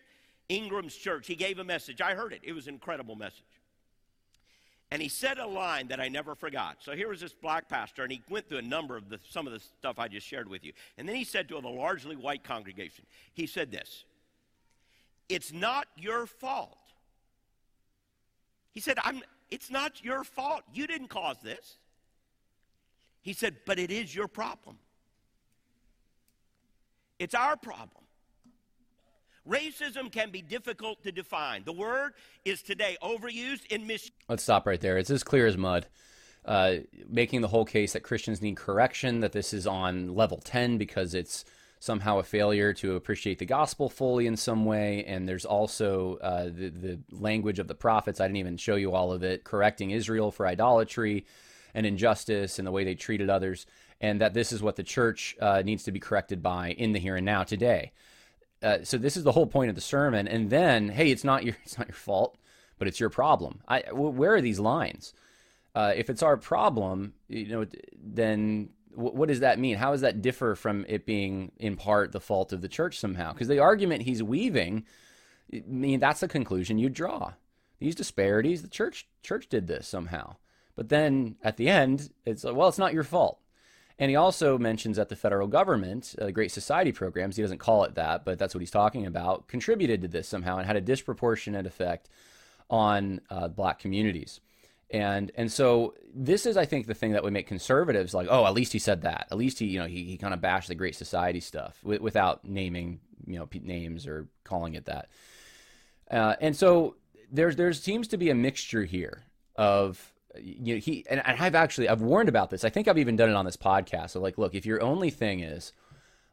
Ingram's church, he gave a message. I heard it, it was an incredible message. And he said a line that I never forgot. So here was this black pastor, and he went through a number of the, some of the stuff I just shared with you. And then he said to a largely white congregation, he said this It's not your fault he said, I'm, It's not your fault. You didn't cause this. He said, But it is your problem. It's our problem. Racism can be difficult to define. The word is today overused in mis. Let's stop right there. It's as clear as mud. Uh, making the whole case that Christians need correction, that this is on level 10 because it's somehow a failure to appreciate the gospel fully in some way. And there's also uh, the, the language of the prophets. I didn't even show you all of it, correcting Israel for idolatry and injustice and the way they treated others. And that this is what the church uh, needs to be corrected by in the here and now today. Uh, so this is the whole point of the sermon. And then, hey, it's not your it's not your fault, but it's your problem. I, where are these lines? Uh, if it's our problem, you know, then what does that mean? How does that differ from it being in part the fault of the church somehow? Because the argument he's weaving, I mean, that's the conclusion you draw. These disparities, the church church did this somehow. But then at the end, it's like, well, it's not your fault. And he also mentions that the federal government, uh, Great Society programs, he doesn't call it that, but that's what he's talking about, contributed to this somehow and had a disproportionate effect on uh, black communities. And and so this is, I think, the thing that would make conservatives like, oh, at least he said that. At least he, you know, he, he kind of bashed the Great Society stuff w- without naming, you know, names or calling it that. Uh, and so there's there seems to be a mixture here of you know he and I've actually I've warned about this. I think I've even done it on this podcast. So like, look, if your only thing is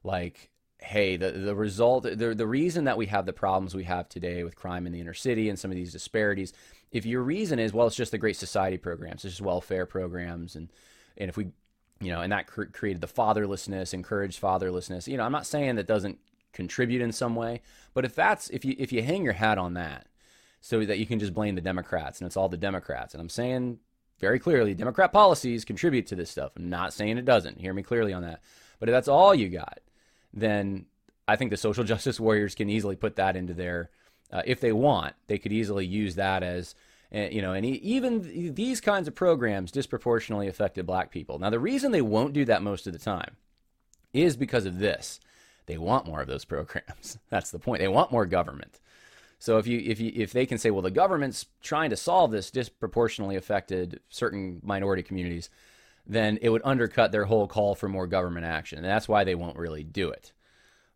like hey, the, the result, the, the reason that we have the problems we have today with crime in the inner city and some of these disparities if your reason is well it's just the great society programs it's just welfare programs and and if we you know and that cr- created the fatherlessness encouraged fatherlessness you know i'm not saying that doesn't contribute in some way but if that's if you if you hang your hat on that so that you can just blame the democrats and it's all the democrats and i'm saying very clearly Democrat policies contribute to this stuff. I'm not saying it doesn't. Hear me clearly on that. But if that's all you got, then I think the social justice warriors can easily put that into their, uh, if they want, they could easily use that as, uh, you know, and even these kinds of programs disproportionately affected black people. Now, the reason they won't do that most of the time is because of this. They want more of those programs. That's the point. They want more government. So if you if you if they can say, well, the government's trying to solve this disproportionately affected certain minority communities, then it would undercut their whole call for more government action, and that's why they won't really do it.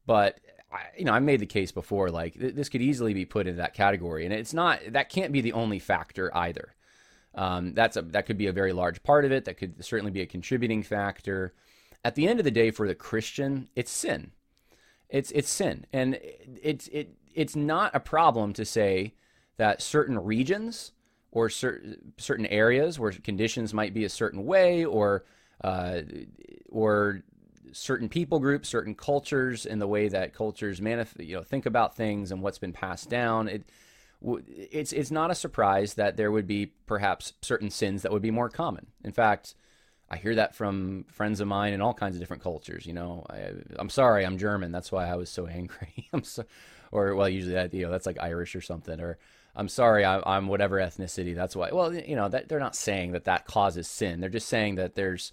But I, you know, I made the case before, like th- this could easily be put into that category, and it's not. That can't be the only factor either. Um, that's a that could be a very large part of it. That could certainly be a contributing factor. At the end of the day, for the Christian, it's sin. It's it's sin, and it's it it's not a problem to say that certain regions or certain certain areas where conditions might be a certain way, or uh, or certain people groups, certain cultures, and the way that cultures manif- you know think about things and what's been passed down. It, it's it's not a surprise that there would be perhaps certain sins that would be more common. In fact, I hear that from friends of mine in all kinds of different cultures. You know, I, am sorry, I'm German. That's why I was so angry. I'm so, or well, usually that you know that's like Irish or something. Or I'm sorry, I, I'm whatever ethnicity. That's why. Well, you know that they're not saying that that causes sin. They're just saying that there's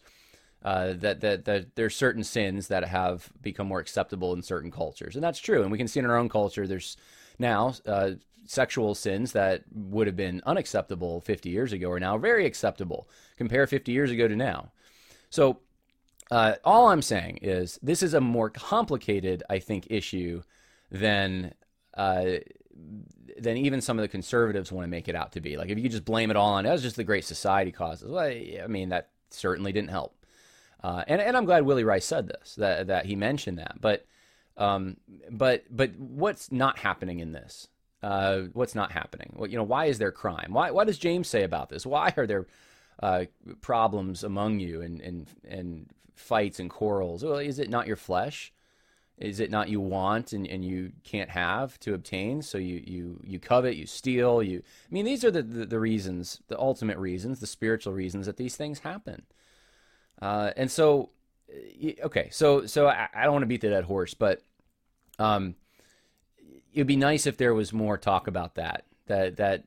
uh, that, that that there's certain sins that have become more acceptable in certain cultures, and that's true. And we can see in our own culture, there's now uh, sexual sins that would have been unacceptable 50 years ago are now very acceptable. Compare 50 years ago to now. So, uh, all I'm saying is this is a more complicated, I think, issue than uh, than even some of the conservatives want to make it out to be. Like if you just blame it all on it was just the Great Society causes, well, I mean that certainly didn't help. Uh, and and I'm glad Willy Rice said this that that he mentioned that, but. Um, but but what's not happening in this? Uh, what's not happening? Well, you know, why is there crime? Why, what does James say about this? Why are there uh, problems among you and, and, and fights and quarrels? Well, is it not your flesh? Is it not you want and, and you can't have to obtain? So you, you, you covet, you steal, you. I mean, these are the, the, the reasons, the ultimate reasons, the spiritual reasons that these things happen. Uh, and so, okay, so so I, I don't want to beat the dead horse, but um, it'd be nice if there was more talk about that. That that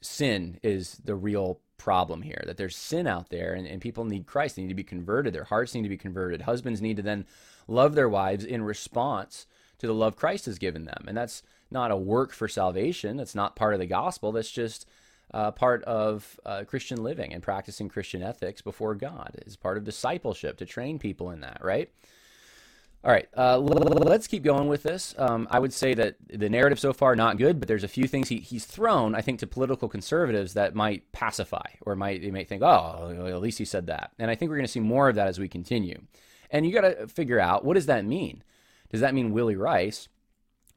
sin is the real problem here. That there's sin out there, and, and people need Christ. They need to be converted. Their hearts need to be converted. Husbands need to then love their wives in response to the love Christ has given them, and that's not a work for salvation. That's not part of the gospel. That's just uh, part of uh, Christian living and practicing Christian ethics before God. Is part of discipleship to train people in that, right? All right, uh, let's keep going with this. Um, I would say that the narrative so far not good, but there's a few things he, he's thrown, I think, to political conservatives that might pacify or might they might think, oh, at least he said that. And I think we're going to see more of that as we continue. And you got to figure out what does that mean? Does that mean Willy Rice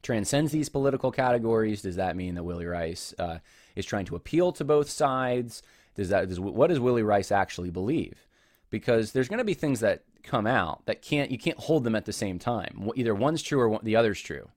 transcends these political categories? Does that mean that Willy Rice uh, is trying to appeal to both sides? Does that does, what does Willy Rice actually believe? Because there's going to be things that come out that can't you can't hold them at the same time. Either one's true or the other's true.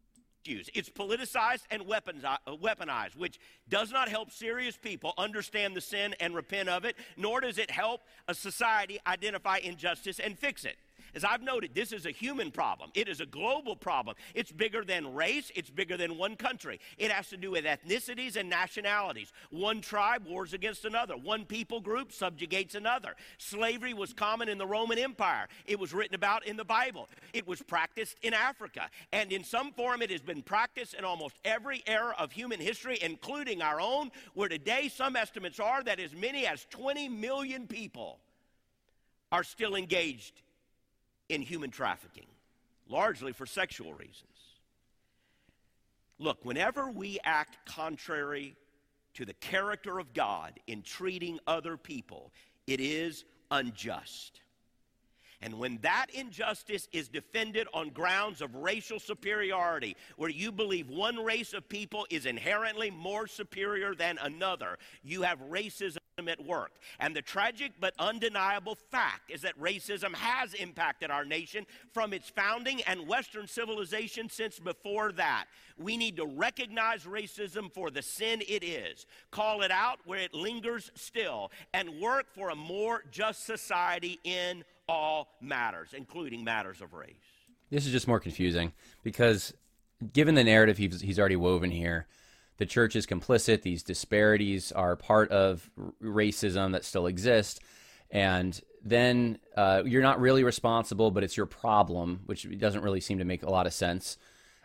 It's politicized and uh, weaponized, which does not help serious people understand the sin and repent of it, nor does it help a society identify injustice and fix it. As I've noted, this is a human problem. It is a global problem. It's bigger than race, it's bigger than one country. It has to do with ethnicities and nationalities. One tribe wars against another, one people group subjugates another. Slavery was common in the Roman Empire, it was written about in the Bible, it was practiced in Africa, and in some form it has been practiced in almost every era of human history, including our own, where today some estimates are that as many as 20 million people are still engaged in human trafficking, largely for sexual reasons. Look, whenever we act contrary to the character of God in treating other people, it is unjust. And when that injustice is defended on grounds of racial superiority, where you believe one race of people is inherently more superior than another, you have racism at work. And the tragic but undeniable fact is that racism has impacted our nation from its founding and Western civilization since before that. We need to recognize racism for the sin it is, call it out where it lingers still, and work for a more just society in all matters, including matters of race. This is just more confusing because given the narrative he's, he's already woven here, the church is complicit. These disparities are part of racism that still exists. And then uh, you're not really responsible, but it's your problem, which doesn't really seem to make a lot of sense.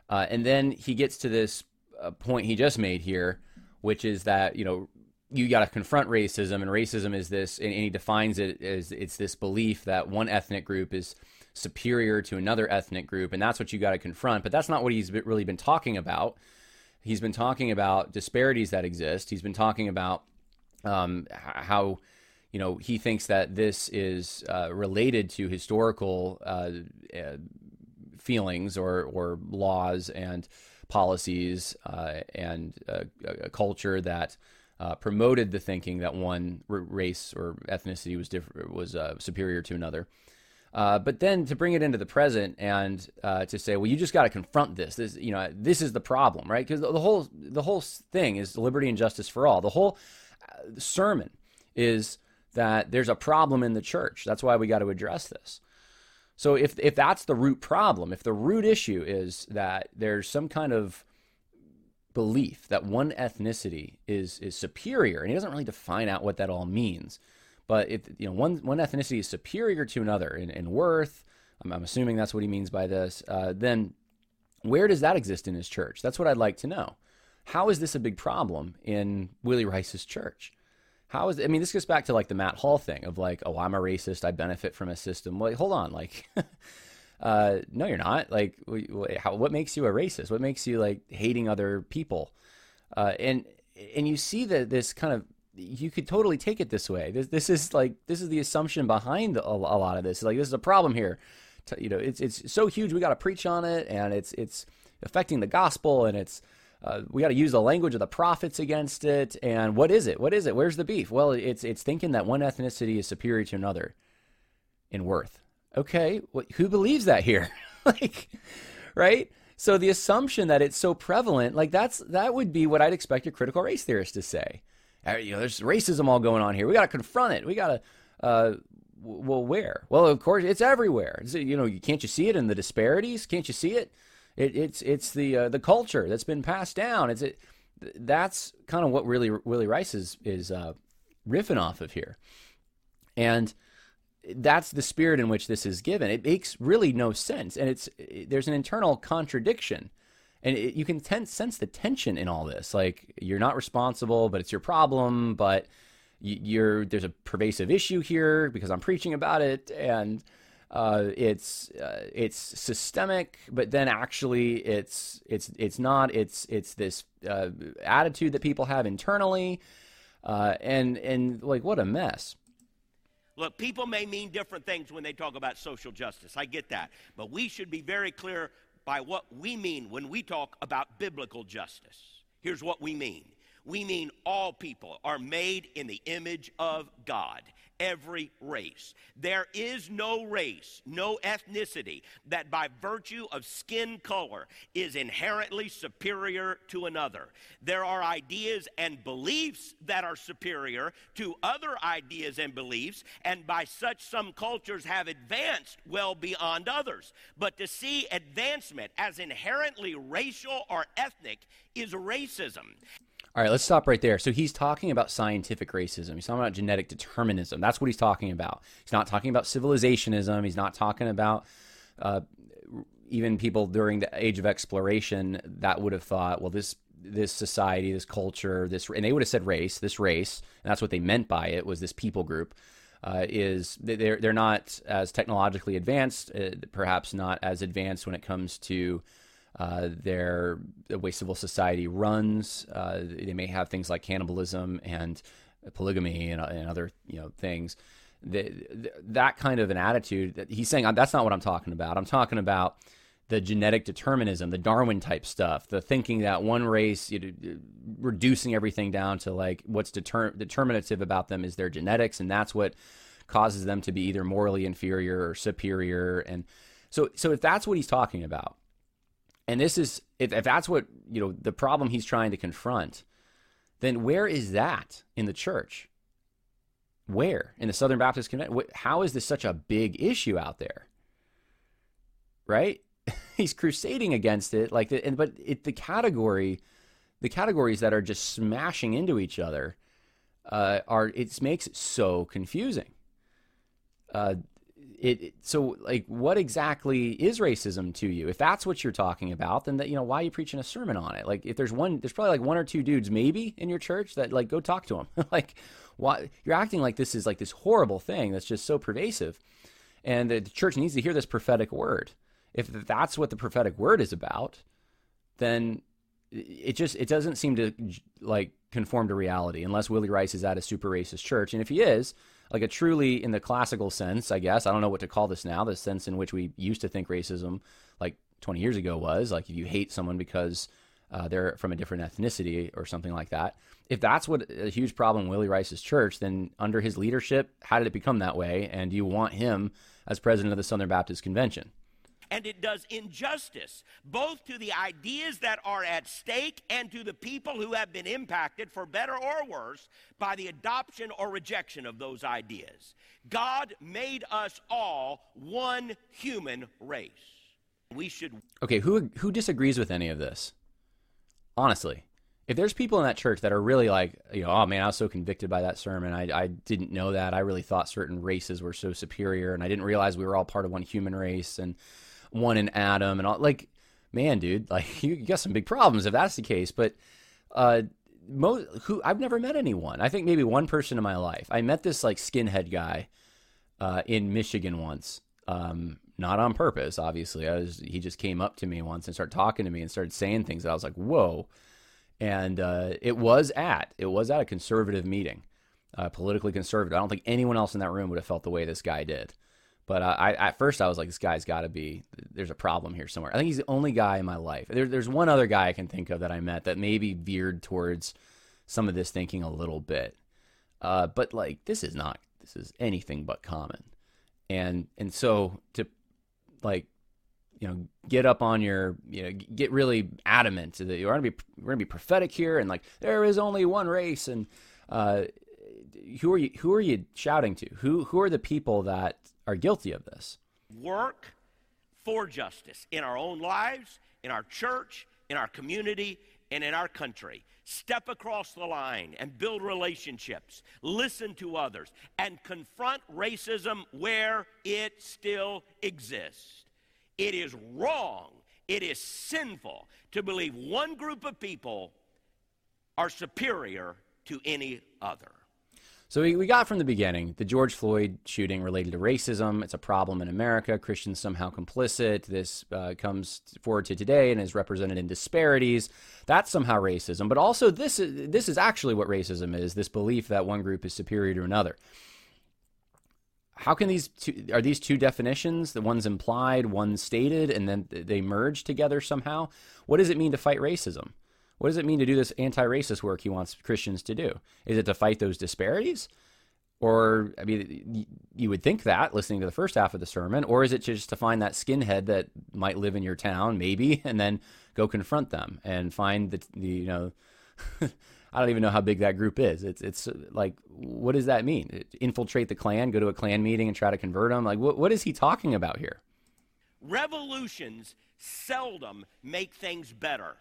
Uh, and then he gets to this uh, point he just made here, which is that, you know, you got to confront racism, and racism is this, and, he defines it as it's this belief that one ethnic group is superior to another ethnic group, and that's what you got to confront. But that's not what he's really been talking about. He's been talking about disparities that exist. He's been talking about um, how you know he thinks that this is uh, related to historical uh, uh, feelings or or laws and policies uh, and uh, a culture that uh, promoted the thinking that one race or ethnicity was different was superior to another. Uh, but then to bring it into the present and uh, to say, well, you just got to confront this. This, you know, this is the problem, right? Because the, the, whole the whole thing is liberty and justice for all. The whole uh, sermon is that there's a problem in the church. That's why we got to address this. So if if that's the root problem, if the root issue is that there's some kind of belief that one ethnicity is is superior, and he doesn't really define out what that all means but if you know one one ethnicity is superior to another in, in worth, I'm, I'm, assuming that's what he means by this. Uh, then where does that exist in his church? That's what I'd like to know. How is this a big problem in Willy Rice's church? How is I mean, this goes back to like the Matt Hall thing of like, oh, I'm a racist. I benefit from a system. Well, hold on, like. uh, no, you're not. Like, how, what makes you a racist? What makes you like hating other people? Uh, and and you see that this kind of you could totally take it this way. This this is like this is the assumption behind a, a lot of this. Like this is a problem here. You know, it's it's so huge. We got to preach on it, and it's it's affecting the gospel, and it's uh, we got to use the language of the prophets against it. And what is it? What is it? Where's the beef? Well, it's it's thinking that one ethnicity is superior to another in worth. Okay, who believes that here? like, right? So the assumption that it's so prevalent, like that's that would be what I'd expect a critical race theorist to say. You know, there's racism all going on here. We got to confront it. We got to, uh, well, where? Well, of course, it's everywhere. It's, you know, you can't you see it in the disparities? Can't you see it? it it's it's the uh, the culture that's been passed down. It's it. That's kind of what really Willy Rice is is uh, riffing off of here, and that's the spirit in which this is given. It makes really no sense, and it's there's an internal contradiction and it, you can ten- sense the tension in all this. Like you're not responsible, but it's your problem. But you're there's a pervasive issue here because I'm preaching about it, and uh, it's uh, it's systemic. But then actually, it's it's it's not. It's it's this uh, attitude that people have internally, uh, and and like what a mess. Look, people may mean different things when they talk about social justice. I get that. But we should be very clear by what we mean when we talk about biblical justice. Here's what we mean we mean all people are made in the image of God every race. There is no race, no ethnicity that by virtue of skin color is inherently superior to another. There are ideas and beliefs that are superior to other ideas and beliefs, and by such some cultures have advanced well beyond others. But to see advancement as inherently racial or ethnic is racism. All right, let's stop right there. So he's talking about scientific racism. He's talking about genetic determinism. That's what he's talking about. He's not talking about civilizationism. He's not talking about uh, even people during the age of exploration that would have thought, well, this this society, this culture, this, and they would have said race, this race, and that's what they meant by it was this people group. Uh, is they're they're not as technologically advanced, uh, perhaps not as advanced when it comes to uh, their the way civil society runs. Uh, they may have things like cannibalism and polygamy and, and other you know things. The, the, that kind of an attitude that he's saying that's not what I'm talking about. I'm talking about the genetic determinism, the Darwin type stuff, the thinking that one race, you know, reducing everything down to like what's deter- determinative about them is their genetics, and that's what causes them to be either morally inferior or superior. And so, so if that's what he's talking about, and this is if, if that's what you know the problem he's trying to confront, then where is that in the church? Where in the Southern Baptist Convention? How is this such a big issue out there? Right? he's crusading against it like the, and but it, the category the categories that are just smashing into each other uh, are it makes it so confusing uh, it, so like what exactly is racism to you? If that's what you're talking about then that you know why are you preaching a sermon on it? Like if there's one there's probably like one or two dudes maybe in your church that like go talk to them like why you're acting like this is like this horrible thing that's just so pervasive and the church needs to hear this prophetic word. If that's what the prophetic word is about, then it just it doesn't seem to like conform to reality unless Willy Rice is at a super racist church. And if he is, like a truly in the classical sense, I guess, I don't know what to call this now, the sense in which we used to think racism like 20 years ago was like if you hate someone because uh, they're from a different ethnicity or something like that. If that's what a huge problem Willy Rice's church, then under his leadership, how did it become that way? And do you want him as president of the Southern Baptist Convention? And it does injustice both to the ideas that are at stake and to the people who have been impacted, for better or worse, by the adoption or rejection of those ideas. God made us all one human race. We should. Okay, who, who disagrees with any of this? Honestly if there's people in that church that are really like, you know, oh man, I was so convicted by that sermon. I, I didn't know that. I really thought certain races were so superior, and I didn't realize we were all part of one human race. And one in Adam and all. Like, man, dude, like you, got some big problems if that's the case. But uh, most who I've never met anyone. I think maybe one person in my life. I met this like skinhead guy uh, in Michigan once. Um, not on purpose, obviously. I was he just came up to me once and started talking to me and started saying things that I was like, whoa. And uh, it was at it was at a conservative meeting, uh, politically conservative. I don't think anyone else in that room would have felt the way this guy did. But uh, I, at first, I was like, this guy's got to be, there's a problem here somewhere. I think he's the only guy in my life. There, there's one other guy I can think of that I met that maybe veered towards some of this thinking a little bit. Uh, but like, this is not, this is anything but common. And, and so to like, you know, get up on your, you know, get really adamant that you're to be, we're to be prophetic here. And like, there is only one race. And, uh, who are you, who are you shouting to? Who, who are the people that, are guilty of this. Work for justice in our own lives, in our church, in our community, and in our country. Step across the line and build relationships. Listen to others and confront racism where it still exists. It is wrong, it is sinful to believe one group of people are superior to any other. So we, we got from the beginning the George Floyd shooting related to racism. It's a problem in America. Christians somehow complicit. This uh, comes forward to today and is represented in disparities. That's somehow racism. But also, this is, this is actually what racism is this belief that one group is superior to another. How can these two, are these two definitions, the one's implied, one stated, and then they merge together somehow? What does it mean to fight racism? What does it mean to do this anti racist work he wants Christians to do? Is it to fight those disparities? Or, I mean, you would think that listening to the first half of the sermon, or is it just to find that skinhead that might live in your town, maybe, and then go confront them and find the, the you know, I don't even know how big that group is. It's it's like, what does that mean? Infiltrate the Klan, go to a Klan meeting and try to convert them? Like, what what is he talking about here? Revolutions seldom make things better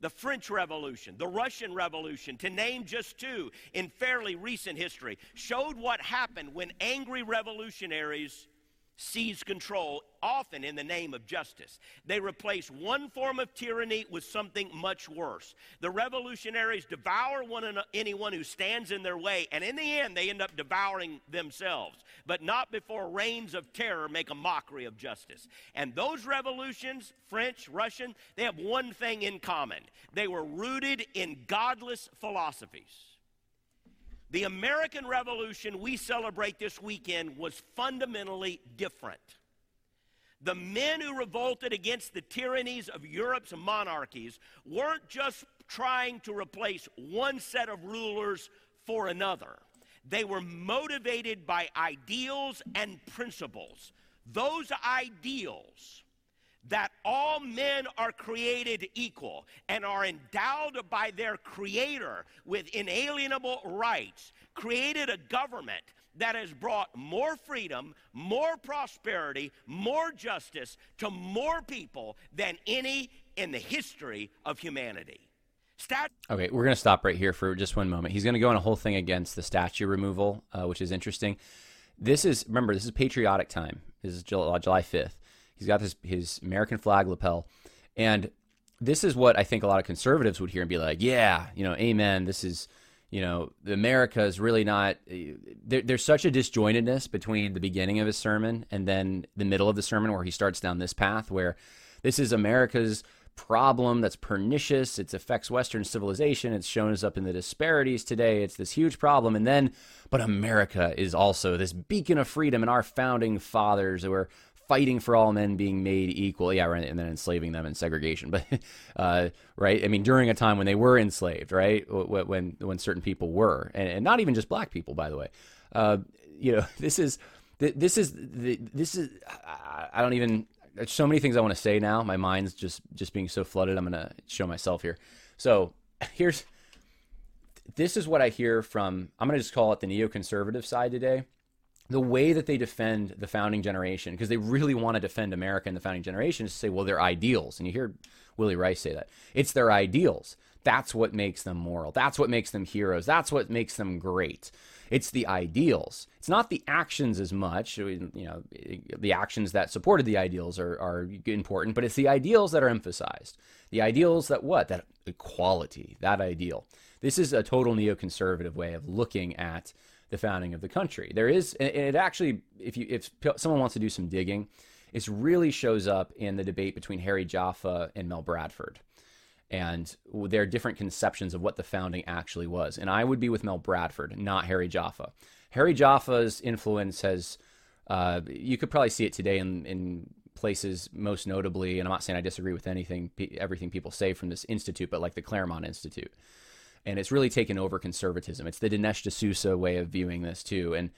the French Revolution, the Russian Revolution, to name just two in fairly recent history, showed what happened when angry revolutionaries seize control, often in the name of justice. They replace one form of tyranny with something much worse. The revolutionaries devour one and anyone who stands in their way, and in the end, they end up devouring themselves, but not before reigns of terror make a mockery of justice. And those revolutions, French, Russian, they have one thing in common they were rooted in godless philosophies. The American Revolution we celebrate this weekend was fundamentally different. The men who revolted against the tyrannies of Europe's monarchies weren't just trying to replace one set of rulers for another. They were motivated by ideals and principles. Those ideals that all men are created equal and are endowed by their creator with inalienable rights created a government that has brought more freedom, more prosperity, more justice to more people than any in the history of humanity. Stat- okay, we're going to stop right here for just one moment. He's going to go on a whole thing against the statue removal, uh, which is interesting. This is, remember, this is patriotic time. This is July, July 5th. He's got his, his American flag lapel. And this is what I think a lot of conservatives would hear and be like, yeah, you know, amen. This is, you know, America is really not. Eh, there, there's such a disjointedness between the beginning of his sermon and then the middle of the sermon where he starts down this path where this is America's problem that's pernicious. It affects Western civilization. It's shown us up in the disparities today. It's this huge problem. And then, but America is also this beacon of freedom, and our founding fathers were fighting for all men being made equal. Yeah, right, and then enslaving them in segregation. But uh, right, I mean, during a time when they were enslaved, right, when when certain people were, and, and not even just black people, by the way. Uh, you know, this is this is this is I don't even there's so many things I want to say now. My mind's just just being so flooded. I'm gonna show myself here. So here's this is what I hear from I'm gonna just call it the neoconservative side today. The way that they defend the founding generation, because they really want to defend America and the founding generation, is to say, well, they're ideals. And you hear Willy Rice say that. It's their ideals. That's what makes them moral. That's what makes them heroes. That's what makes them great. It's the ideals. It's not the actions as much. You know, the actions that supported the ideals are, are important, but it's the ideals that are emphasized. The ideals that what? That equality, that ideal. This is a total neoconservative way of looking at the founding of the country. There is, and it actually, if you if someone wants to do some digging, it really shows up in the debate between Harry Jaffa and Mel Bradford and there are different conceptions of what the founding actually was. And I would be with Mel Bradford, not Harry Jaffa. Harry Jaffa's influence has, uh, you could probably see it today in, in places, most notably, and I'm not saying I disagree with anything, everything people say from this institute, but like the Claremont Institute. And it's really taken over conservatism. It's the Dinesh D'Souza way of viewing this too. And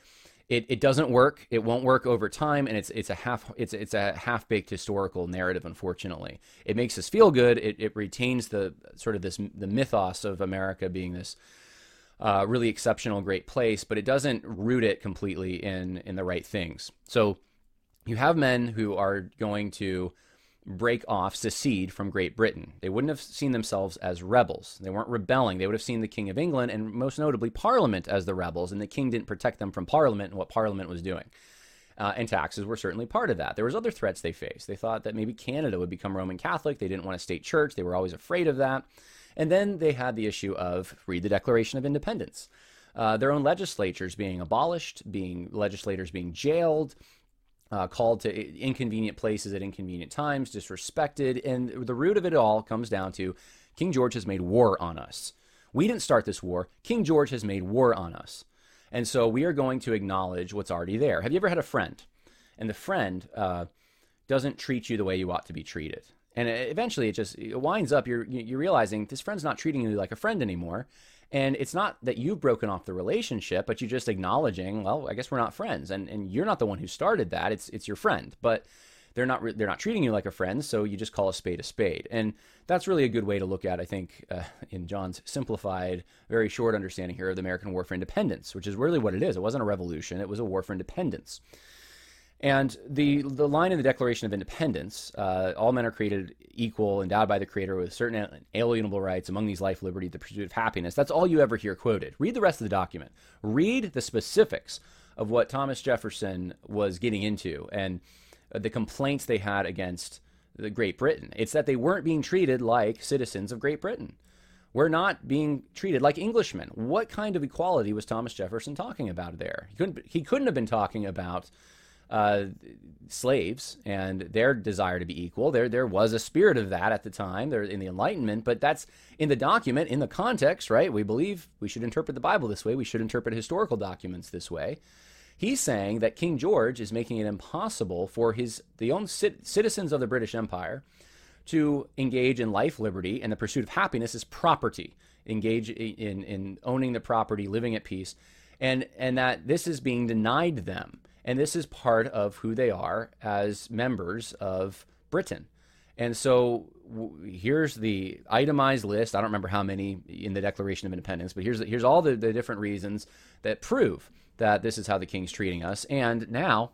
it, it doesn't work. It won't work over time, and it's it's a half it's it's a half baked historical narrative. Unfortunately, it makes us feel good. It, it retains the sort of this the mythos of America being this uh, really exceptional, great place, but it doesn't root it completely in in the right things. So you have men who are going to break off, secede from Great Britain. They wouldn't have seen themselves as rebels. They weren't rebelling. They would have seen the King of England and most notably Parliament as the rebels, and the King didn't protect them from Parliament and what Parliament was doing. Uh, and taxes were certainly part of that. There was other threats they faced. They thought that maybe Canada would become Roman Catholic. They didn't want a state church. They were always afraid of that. And then they had the issue of read the Declaration of Independence. Uh, their own legislatures being abolished, being legislators being jailed, uh, called to inconvenient places at inconvenient times, disrespected. And the root of it all comes down to King George has made war on us. We didn't start this war. King George has made war on us. And so we are going to acknowledge what's already there. Have you ever had a friend? And the friend uh, doesn't treat you the way you ought to be treated. And eventually it just it winds up, you're, you're realizing this friend's not treating you like a friend anymore. And it's not that you've broken off the relationship, but you're just acknowledging, well, I guess we're not friends. And, and you're not the one who started that. It's, it's your friend. But they're not, re- they're not treating you like a friend. So you just call a spade a spade. And that's really a good way to look at, I think, uh, in Jon's simplified, very short understanding here of the American War for Independence, which is really what it is. It wasn't a revolution. It was a war for independence. And the the line in the Declaration of Independence: uh, all men are created equal, endowed by the Creator with certain alienable rights. Among these, life, liberty, the pursuit of happiness. That's all you ever hear quoted. Read the rest of the document. Read the specifics of what Thomas Jefferson was getting into and the complaints they had against the Great Britain. It's that they weren't being treated like citizens of Great Britain. We're not being treated like Englishmen. What kind of equality was Thomas Jefferson talking about there? He couldn't. He couldn't have been talking about uh, slaves and their desire to be equal. There, there was a spirit of that at the time. There in the Enlightenment, but that's in the document, in the context, right? We believe we should interpret the Bible this way. We should interpret historical documents this way. He's saying that King George is making it impossible for his the own cit- citizens of the British Empire to engage in life, liberty, and the pursuit of happiness is property. Engage in, in owning the property, living at peace, and and that this is being denied them, and this is part of who they are as members of Britain. And so w- here's the itemized list. I don't remember how many in the Declaration of Independence, but here's here's all the, the different reasons that prove that this is how the king's treating us. And now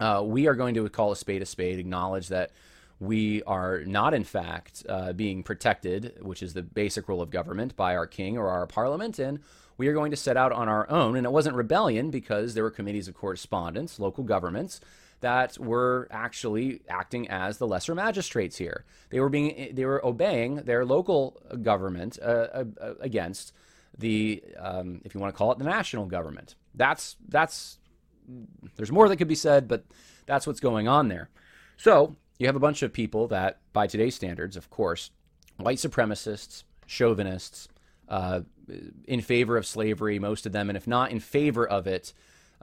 uh, we are going to call a spade a spade, acknowledge that we are not, in fact, uh, being protected, which is the basic rule of government, by our king or our parliament, and we are going to set out on our own. And it wasn't rebellion because there were committees of correspondence, local governments that were actually acting as the lesser magistrates here. They were being they were obeying their local government uh, uh, against the um, if you want to call it the national government. That's that's there's more that could be said, but that's what's going on there. So you have a bunch of people that, by today's standards, of course, white supremacists, chauvinists, uh, in favor of slavery, most of them, and if not in favor of it,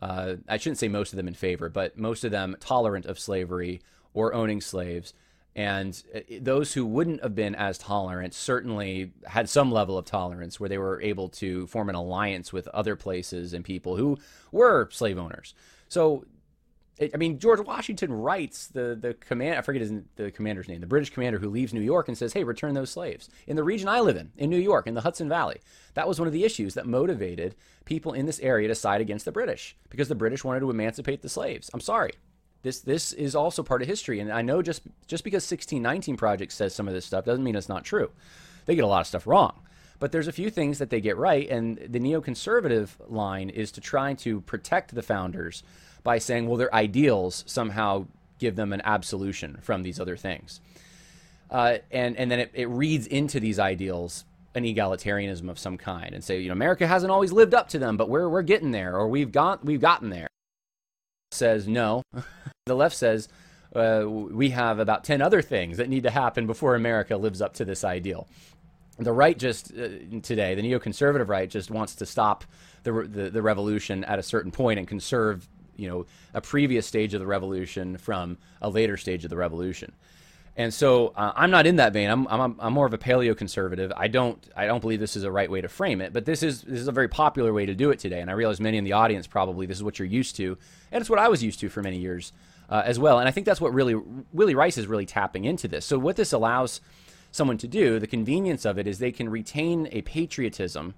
uh, I shouldn't say most of them in favor, but most of them tolerant of slavery or owning slaves. And uh, those who wouldn't have been as tolerant certainly had some level of tolerance where they were able to form an alliance with other places and people who were slave owners. So I mean, George Washington writes the the command. I forget his, the commander's name. The British commander who leaves New York and says, "Hey, return those slaves." In the region I live in, in New York, in the Hudson Valley, that was one of the issues that motivated people in this area to side against the British because the British wanted to emancipate the slaves. I'm sorry, this this is also part of history, and I know just just because 1619 Project says some of this stuff doesn't mean it's not true. They get a lot of stuff wrong. But there's a few things that they get right, and the neoconservative line is to try to protect the founders by saying, well, their ideals somehow give them an absolution from these other things. Uh, and, and then it, it reads into these ideals an egalitarianism of some kind and say, you know, America hasn't always lived up to them, but we're, we're getting there, or we've, got, we've gotten there. Says no. the left says, uh, we have about 10 other things that need to happen before America lives up to this ideal. The right just uh, today, the neoconservative right just wants to stop the, the, the revolution at a certain point and conserve you know a previous stage of the revolution from a later stage of the revolution. And so uh, I'm not in that vein. I'm, I'm, I'm more of a paleoconservative. I don't I don't believe this is a right way to frame it, but this is this is a very popular way to do it today. And I realize many in the audience probably this is what you're used to, and it's what I was used to for many years uh, as well. And I think that's what really Willy Rice is really tapping into this. So what this allows someone to do, the convenience of it is they can retain a patriotism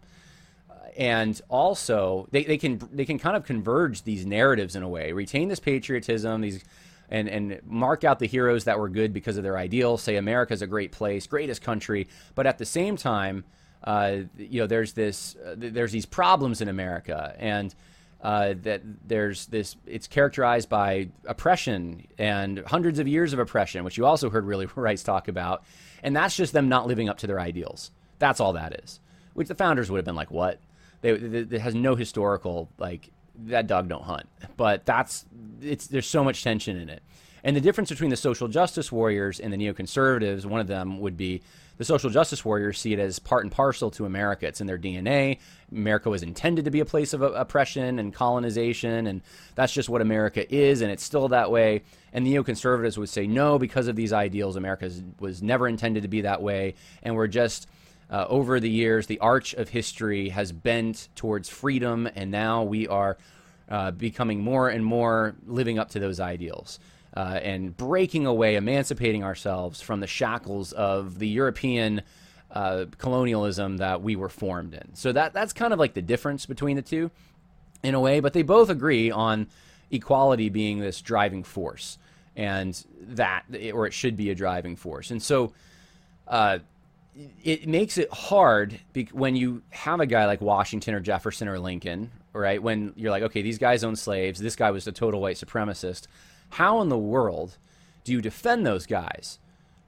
and also they, they can they can kind of converge these narratives in a way retain this patriotism these and and mark out the heroes that were good because of their ideals say america's a great place greatest country. But at the same time uh, you know there's this uh, there's these problems in america. And uh, that there's this it's characterized by oppression and hundreds of years of oppression which you also heard really Rice talk about. And that's just them not living up to their ideals. That's all that is. Which the founders would have been like what it has no historical like that dog don't hunt. But that's it's there's so much tension in it. And the difference between the social justice warriors and the neoconservatives, one of them would be the social justice warriors see it as part and parcel to America. It's in their DNA. America was intended to be a place of oppression and colonization, and that's just what America is, and it's still that way. And neoconservatives would say, no, because of these ideals, America was never intended to be that way, and we're just uh, over the years, the arch of history has bent towards freedom, and now we are uh, becoming more and more living up to those ideals. Uh, and breaking away, emancipating ourselves from the shackles of the European uh, colonialism that we were formed in. So that that's kind of like the difference between the two, in a way. But they both agree on equality being this driving force, and that or it should be a driving force. And so, uh, it makes it hard when you have a guy like Washington or Jefferson or Lincoln, right? When you're like, okay, these guys own slaves. This guy was a total white supremacist. How in the world do you defend those guys?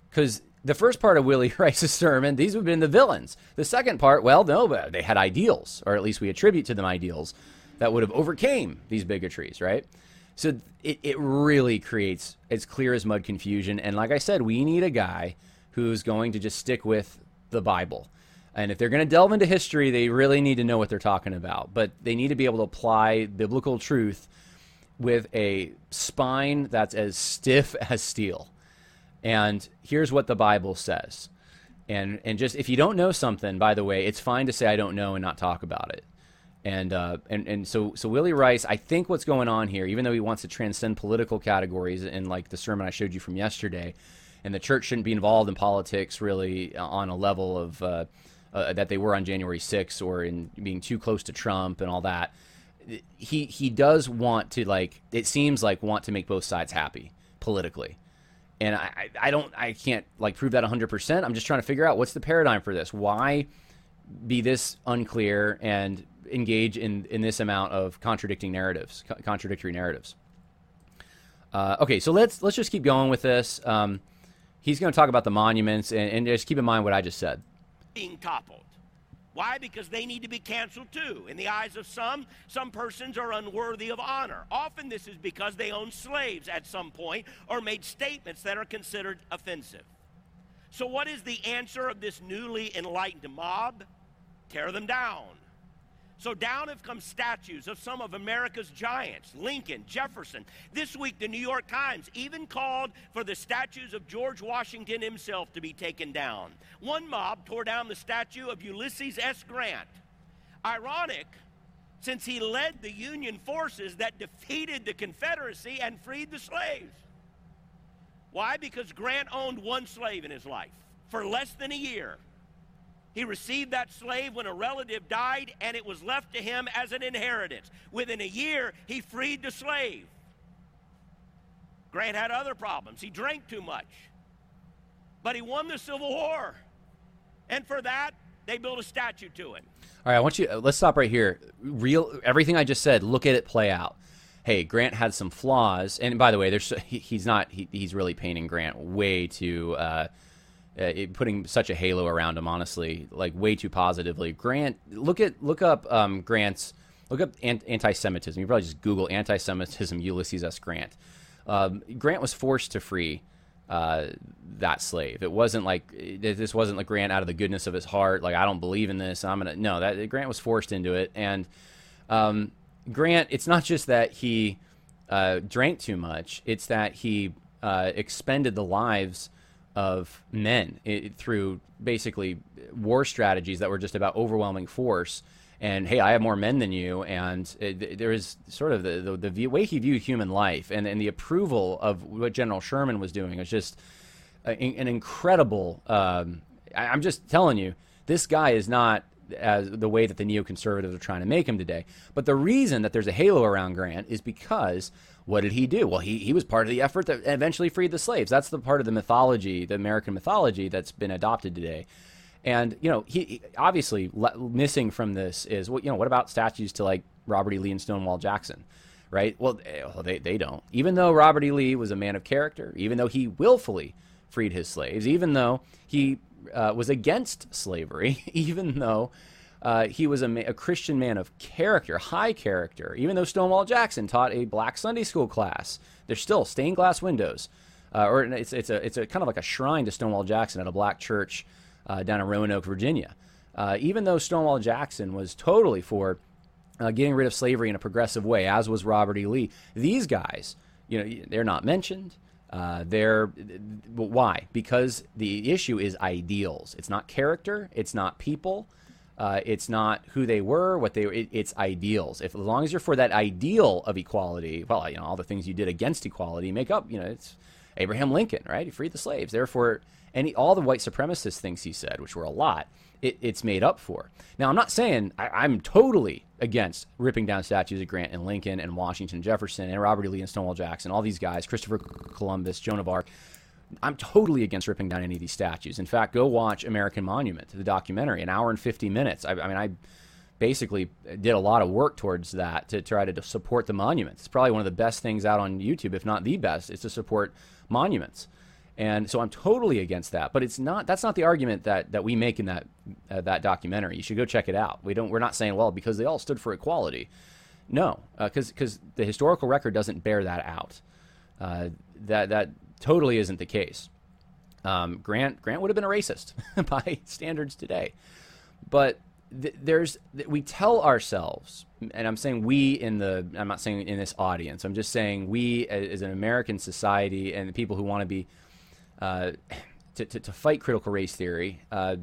Because the first part of Willy Rice's sermon, these would have been the villains. The second part, well, no, but they had ideals, or at least we attribute to them ideals that would have overcame these bigotries, right? So it, it really creates as clear as mud confusion. And like I said, we need a guy who's going to just stick with the Bible. And if they're going to delve into history, they really need to know what they're talking about. But they need to be able to apply biblical truth with a spine that's as stiff as steel. And here's what the Bible says. And and just if you don't know something, by the way, it's fine to say I don't know and not talk about it. And uh, and and so so Willy Rice, I think what's going on here, even though he wants to transcend political categories, in like the sermon I showed you from yesterday, and the church shouldn't be involved in politics really on a level of uh, uh, that they were on January 6th or in being too close to Trump and all that. He he does want to like it seems like want to make both sides happy politically and I, I don't I can't like prove that 100%. I'm just trying to figure out what's the paradigm for this. Why be this unclear and engage in in this amount of contradicting narratives, co- contradictory narratives. Uh, okay, so let's let's just keep going with this. Um, he's going to talk about the monuments, and, and just keep in mind what I just said. Being toppled. Why? Because they need to be canceled too. In the eyes of some, some persons are unworthy of honor. Often this is because they owned slaves at some point or made statements that are considered offensive. So, what is the answer of this newly enlightened mob? Tear them down. So down have come statues of some of America's giants Lincoln, Jefferson. This week, the New York Times even called for the statues of George Washington himself to be taken down. One mob tore down the statue of Ulysses S. Grant. Ironic, since he led the Union forces that defeated the Confederacy and freed the slaves. Why? Because Grant owned one slave in his life for less than a year. He received that slave when a relative died, and it was left to him as an inheritance. Within a year, he freed the slave. Grant had other problems. He drank too much. But he won the Civil War. And for that, they built a statue to him. All right, I want you. Uh, let's stop right here. Real, everything I just said. Look at it play out. Hey, Grant had some flaws, and by the way, there's he, he's not. He, he's really painting Grant way too. Uh, uh, putting such a halo around him, honestly, like way too positively. Grant, look at look up um, Grant's look up anti-Semitism. You probably just Google anti-Semitism Ulysses S. Grant. Um, Grant was forced to free uh, that slave. It wasn't like this wasn't like Grant out of the goodness of his heart. Like I don't believe in this. I'm gonna no. That Grant was forced into it, and um, Grant. It's not just that he uh, drank too much. It's that he uh, expended the lives of men it, through basically war strategies that were just about overwhelming force. And hey, I have more men than you, and it, there is sort of the, the, the view, way he viewed human life, and, and the approval of what General Sherman was doing was just a, an incredible. Um, I, I'm just telling you, this guy is not as the way that the neoconservatives are trying to make him today. But the reason that there's a halo around Grant is because what did he do? Well, he, he was part of the effort that eventually freed the slaves. That's the part of the mythology, the American mythology that's been adopted today. And you know, he, he obviously le- missing from this is what you know. What about statues to like Robert E. Lee and Stonewall Jackson, right? Well, they they don't. Even though Robert E. Lee was a man of character, even though he willfully freed his slaves, even though he uh, was against slavery, even though uh, he was a, a, Christian man of character, high character. Even though Stonewall Jackson taught a black Sunday school class, there's still stained glass windows, uh, or it's it's a it's a kind of like a shrine to Stonewall Jackson at a black church uh, down in Roanoke, Virginia. Uh, even though Stonewall Jackson was totally for uh, getting rid of slavery in a progressive way, as was Robert E. Lee, these guys, you know, they're not mentioned. Uh, they're why? Because the issue is ideals. It's not character. It's not people. Uh, it's not who they were, what they it, it's ideals. If as long as you're for that ideal of equality, well, you know all the things you did against equality make up. You know, it's Abraham Lincoln, right? He freed the slaves. Therefore, any all the white supremacist things he said, which were a lot, it, it's made up for. Now, I'm not saying I, am totally against ripping down statues of Grant and Lincoln and Washington, Jefferson, and Robert E. Lee and Stonewall Jackson, all these guys, Christopher Columbus, Joan of Arc. I'm totally against ripping down any of these statues. In fact, go watch American Monument, the documentary, an hour and 50 minutes. I, I mean, I basically did a lot of work towards that to try to support the monuments. It's probably one of the best things out on YouTube, if not the best, is to support monuments. And so I'm totally against that. But it's not. That's not the argument that, that we make in that uh, that documentary. You should go check it out. We don't. We're not saying well because they all stood for equality. No, because uh, because the historical record doesn't bear that out. Uh, that that totally isn't the case. Um, Grant Grant would have been a racist by standards today, but th- there's we tell ourselves, and I'm saying we in the I'm not saying in this audience. I'm just saying we as an American society and the people who want to be uh, to, to, to, fight critical race theory. Uh,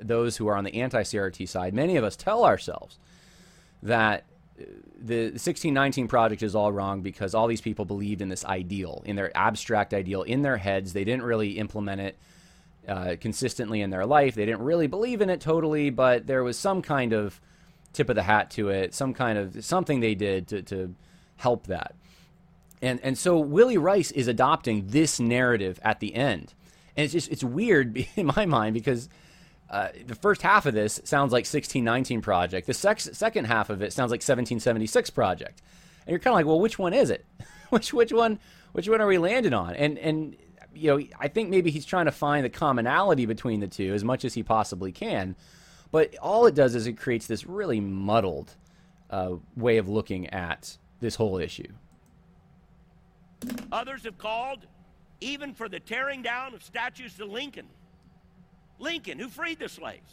those who are on the anti-CRT side, many of us tell ourselves that the 1619 project is all wrong because all these people believed in this ideal, in their abstract ideal, in their heads. They didn't really implement it uh, consistently in their life. They didn't really believe in it totally, but there was some kind of tip of the hat to it, some kind of something they did to, to help that. And, and so Willy Rice is adopting this narrative at the end. And it's just, it's weird in my mind because uh, the first half of this sounds like 1619 Project. The sec- second half of it sounds like 1776 Project. And you're kind of like, well, which one is it? which which one which one are we landing on? And and you know, I think maybe he's trying to find the commonality between the two as much as he possibly can. But all it does is it creates this really muddled uh, way of looking at this whole issue. Others have called even for the tearing down of statues to Lincoln. Lincoln, who freed the slaves.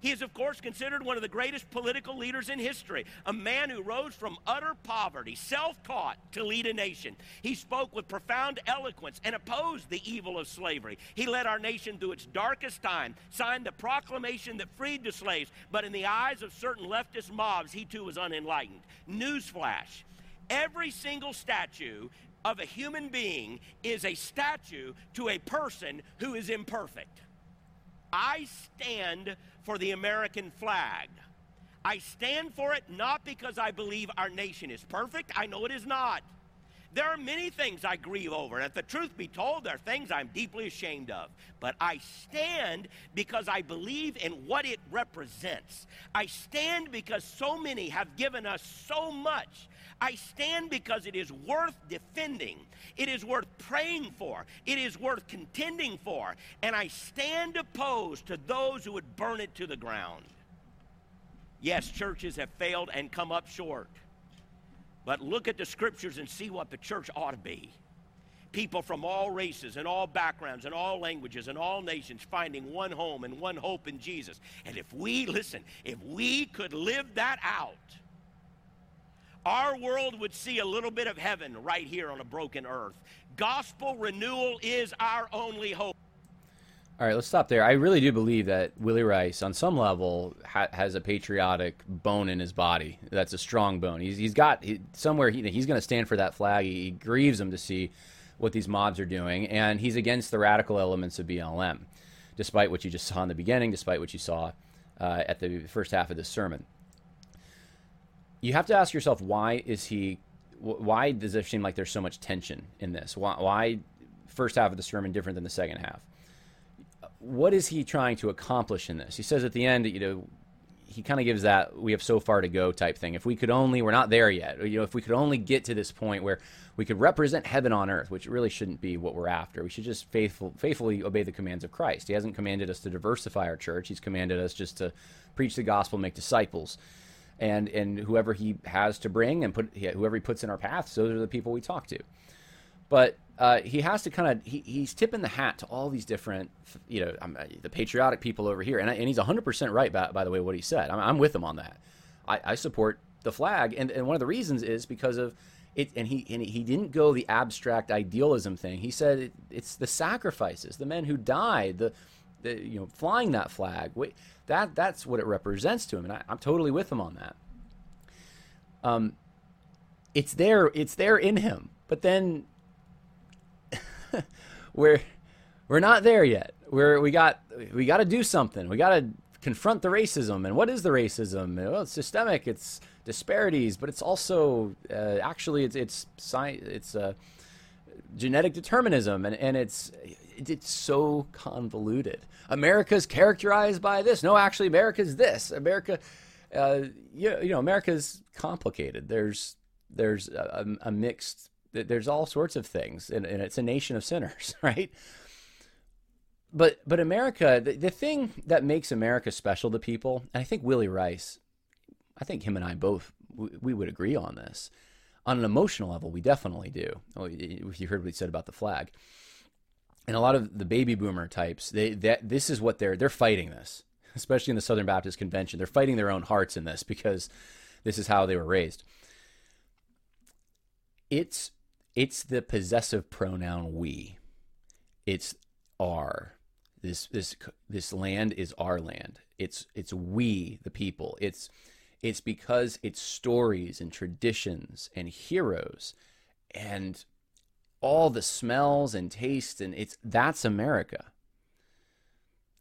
He is, of course, considered one of the greatest political leaders in history, a man who rose from utter poverty, self taught, to lead a nation. He spoke with profound eloquence and opposed the evil of slavery. He led our nation through its darkest time, signed the proclamation that freed the slaves, but in the eyes of certain leftist mobs, he too was unenlightened. Newsflash every single statue of a human being is a statue to a person who is imperfect. I stand for the American flag. I stand for it not because I believe our nation is perfect. I know it is not. There are many things I grieve over, and if the truth be told, there are things I'm deeply ashamed of. But I stand because I believe in what it represents. I stand because so many have given us so much I stand because it is worth defending. It is worth praying for. It is worth contending for. And I stand opposed to those who would burn it to the ground. Yes, churches have failed and come up short. But look at the scriptures and see what the church ought to be. People from all races and all backgrounds and all languages and all nations finding one home and one hope in Jesus. And if we, listen, if we could live that out, our world would see a little bit of heaven right here on a broken earth. Gospel renewal is our only hope. All right, let's stop there. I really do believe that Willy Rice, on some level, ha- has a patriotic bone in his body. That's a strong bone. He's, he's got he, somewhere he, he's going to stand for that flag. He, he grieves him to see what these mobs are doing, and he's against the radical elements of BLM, despite what you just saw in the beginning, despite what you saw uh, at the first half of this sermon you have to ask yourself why is he why does it seem like there's so much tension in this why, why first half of the sermon different than the second half what is he trying to accomplish in this? He says at the end you know he kind of gives that we have so far to go type thing. If we could only we're not there yet. You know if we could only get to this point where we could represent heaven on earth which really shouldn't be what we're after we should just faithful, faithfully obey the commands of christ. He hasn't commanded us to diversify our church. He's commanded us just to preach the gospel make disciples. And and whoever he has to bring and put whoever he puts in our paths, those are the people we talk to. But uh, he has to kind of he, he's tipping the hat to all these different you know um, the patriotic people over here, and, I, and he's 100 percent right by, by the way what he said. I'm, I'm with him on that. I, I support the flag, and, and one of the reasons is because of it, and he and he didn't go the abstract idealism thing. He said it, it's the sacrifices, the men who died, the, the you know flying that flag. That that's what it represents to him, and I, am totally with him on that. Um, it's there, it's there in him, but then we're we're not there yet. We're we got we got to do something. We got to confront the racism. And what is the racism? Well, it's systemic. It's disparities, but it's also uh, actually it's it's science. It's uh, genetic determinism, and and it's it's so convoluted. America's characterized by this. No, actually, America's this. America, uh, you, you know, America's complicated. There's there's a, a mixed. There's all sorts of things, and, and, it's a nation of sinners, right? But but America, the, the thing that makes America special to people, and I think Willy Rice, I think him and I both we, we would agree on this. On an emotional level, we definitely do. You heard what he said about the flag and a lot of the baby boomer types, they that this is what they're they're fighting this. especially in the Southern Baptist Convention. They're fighting their own hearts in this because this is how they were raised. It's it's the possessive pronoun we. It's our. This this this land is our land. It's it's we the people. It's it's because it's stories and traditions and heroes and all the smells and tastes and it's that's America.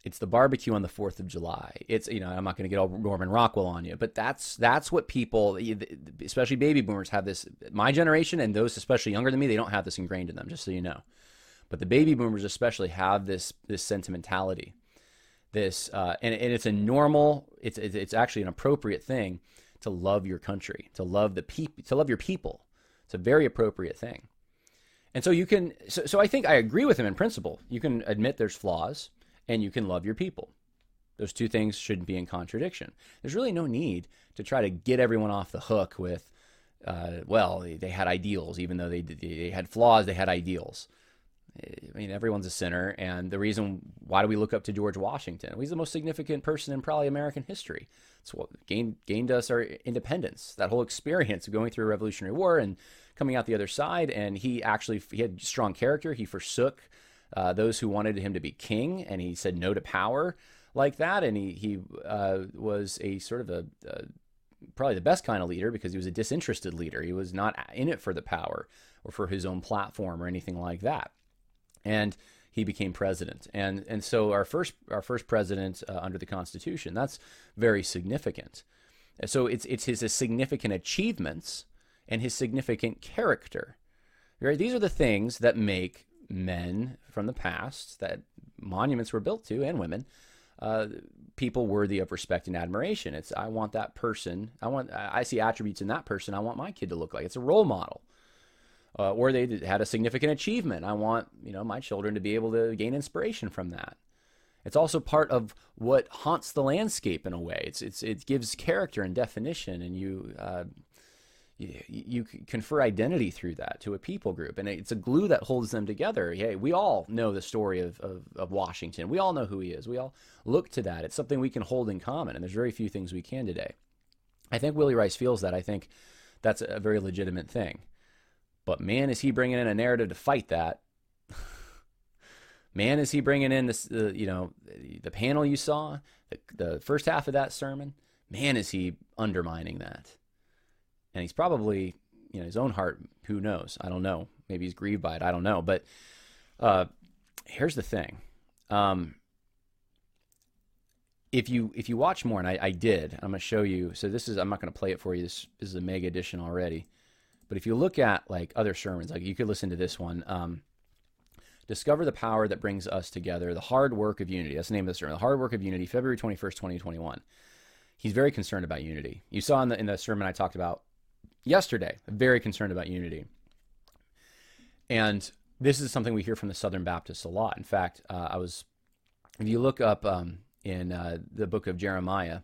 It's the barbecue on the 4th of July. It's you know, I'm not going to get all Norman Rockwell on you, but that's that's what people especially baby boomers have this my generation and those especially younger than me, they don't have this ingrained in them just so you know. But the baby boomers especially have this this sentimentality this, uh, and, and it's a normal, it's, it's actually an appropriate thing to love your country, to love the people, to love your people. It's a very appropriate thing. And so you can, so, so I think I agree with him in principle. You can admit there's flaws and you can love your people. Those two things shouldn't be in contradiction. There's really no need to try to get everyone off the hook with, uh, well, they, had ideals, even though they, they had flaws, they had ideals. I mean, everyone's a sinner, and the reason why do we look up to George Washington? He's the most significant person in probably American history. It's what gained gained us our independence. That whole experience of going through a Revolutionary War and coming out the other side, and he actually he had strong character. He forsook uh, those who wanted him to be king, and he said no to power like that. And he he uh, was a sort of a, a probably the best kind of leader because he was a disinterested leader. He was not in it for the power or for his own platform or anything like that and he became president. And and so our first our first president uh, under the Constitution that's very significant. So it's it's his, his significant achievements and his significant character. Right? These are the things that make men from the past that monuments were built to and women uh, people worthy of respect and admiration. It's I want that person. I want I see attributes in that person. I want my kid to look like. It's a role model uh, or they had a significant achievement. I want you know my children to be able to gain inspiration from that. It's also part of what haunts the landscape in a way. It's, it's it gives character and definition, and you, uh, you confer identity through that to a people group, and it's a glue that holds them together. Hey, we all know the story of, of, of Washington. We all know who he is. We all look to that. It's something we can hold in common, and there's very few things we can today. I think Willy Rice feels that. I think that's a very legitimate thing. But man, is he bringing in a narrative to fight that. man, is he bringing in this, uh, you know, the panel you saw, the, the first half of that sermon. Man, is he undermining that. And he's probably, you know, his own heart, who knows? I don't know. Maybe he's grieved by it. I don't know. But uh, here's the thing. Um, if you if you watch more, and I, I did, I'm going to show you. So this is I'm not going to play it for you. This, this is a mega edition already. But if you look at like other sermons, like you could listen to this one, um, Discover the Power That Brings Us Together, The Hard Work of Unity. That's the name of the sermon, The Hard Work of Unity, February 21st, 2021. He's very concerned about unity. You saw in the, in the sermon I talked about yesterday, very concerned about unity. And this is something we hear from the Southern Baptists a lot. In fact, uh, I was, if you look up um, in uh, the book of Jeremiah,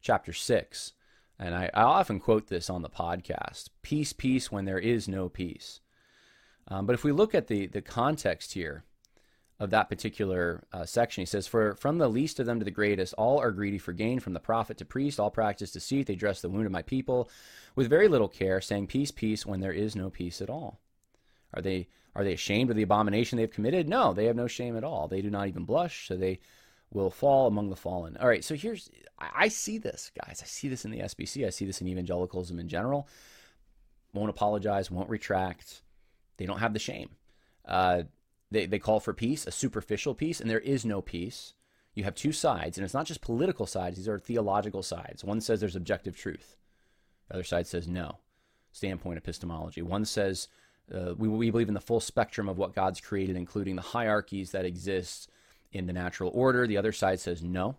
chapter 6, and I, I, often quote this on the podcast peace, peace when there is no peace. Um, but if we look at the, the context here of that particular uh, section, he says, For from the least of them to the greatest, all are greedy for gain, from the prophet to priest, all practice deceit, they dress the wound of my people with very little care, saying, Peace, peace, when there is no peace at all. Are they, are they ashamed of the abomination they've committed? No, they have no shame at all. They do not even blush, so they will fall among the fallen. All right, so here's I see this, guys. I see this in the SBC. I see this in evangelicalism in general. Won't apologize, won't retract. They don't have the shame. Uh, they, they call for peace, a superficial peace, and there is no peace. You have two sides, and it's not just political sides, these are theological sides. One says there's objective truth, the other side says no. Standpoint epistemology. One says uh, we, we believe in the full spectrum of what God's created, including the hierarchies that exist in the natural order. The other side says no.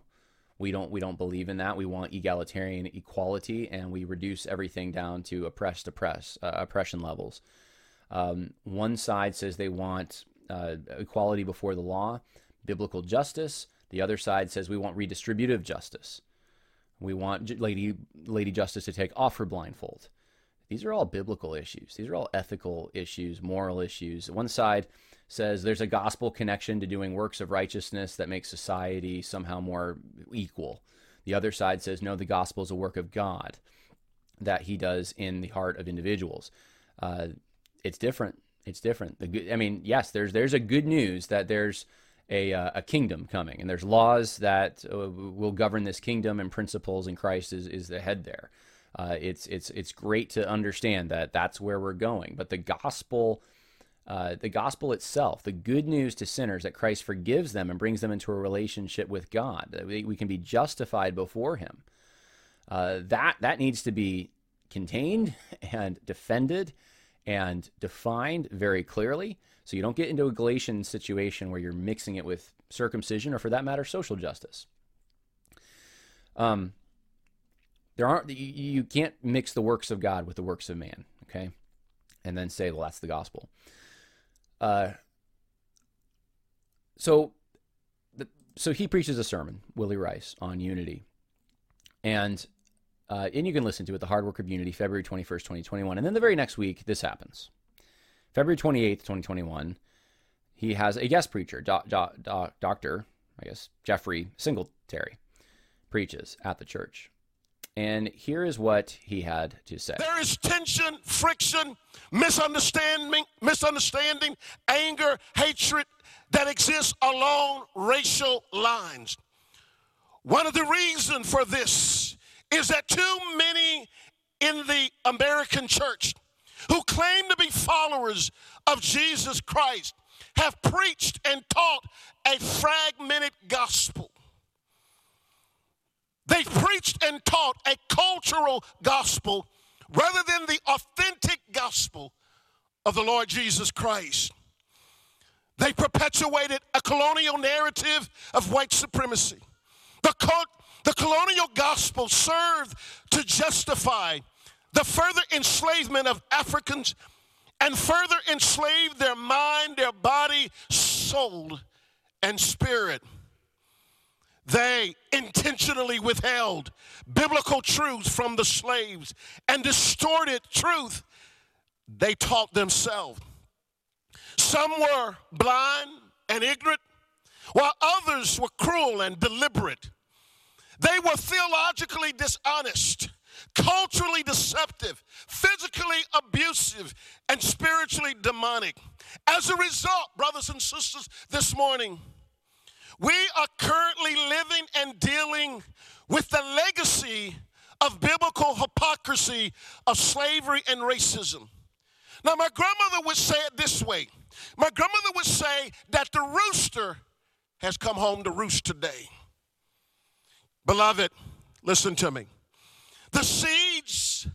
We don't we don't believe in that. We want egalitarian equality, and we reduce everything down to oppressed oppress uh, oppression levels. Um, one side says they want uh, equality before the law, biblical justice. The other side says we want redistributive justice. We want Lady Lady Justice to take off her blindfold. These are all biblical issues. These are all ethical issues, moral issues. One side says there's a gospel connection to doing works of righteousness that makes society somehow more equal. The other side says no, the gospel is a work of God that He does in the heart of individuals. Uh, it's different. It's different. The good, I mean, yes, there's there's a good news that there's a, uh, a kingdom coming, and there's laws that uh, will govern this kingdom and principles, and Christ is, is the head there. Uh, it's it's it's great to understand that that's where we're going, but the gospel. Uh, the gospel itself, the good news to sinners that Christ forgives them and brings them into a relationship with God, that we, we can be justified before Him. Uh, that that needs to be contained and defended and defined very clearly so you don't get into a Galatian situation where you're mixing it with circumcision or, for that matter, social justice. Um, there aren't you, can't mix the works of God with the works of man, okay? And then say, well, that's the gospel. Uh, so, the, so he preaches a sermon, Willy Rice, on unity, and uh, and you can listen to it, the Hard Work of Unity, February twenty first, twenty twenty one, and then the very next week, this happens. February 28th, 2021, he has a guest preacher, Dr. I guess Jeffrey Singletary, preaches at the church. And here is what he had to say. There is tension, friction, misunderstanding, misunderstanding, anger, hatred that exists along racial lines. One of the reasons for this is that too many in the American church who claim to be followers of Jesus Christ have preached and taught a fragmented gospel. They've preached and taught a cultural gospel rather than the authentic gospel of the Lord Jesus Christ. They perpetuated a colonial narrative of white supremacy. The, the colonial gospel served to justify the further enslavement of Africans and further enslaved their mind, their body, soul, and spirit. They intentionally withheld biblical truths from the slaves and distorted truth they taught themselves. Some were blind and ignorant, while others were cruel and deliberate. They were theologically dishonest culturally deceptive, physically abusive, and spiritually demonic. As a result, brothers and sisters, this morning, we are currently living and dealing with the legacy of biblical hypocrisy of slavery and racism. Now, my grandmother would say it this way my grandmother would say that the rooster has come home to roost today. Beloved, listen to me. The seeds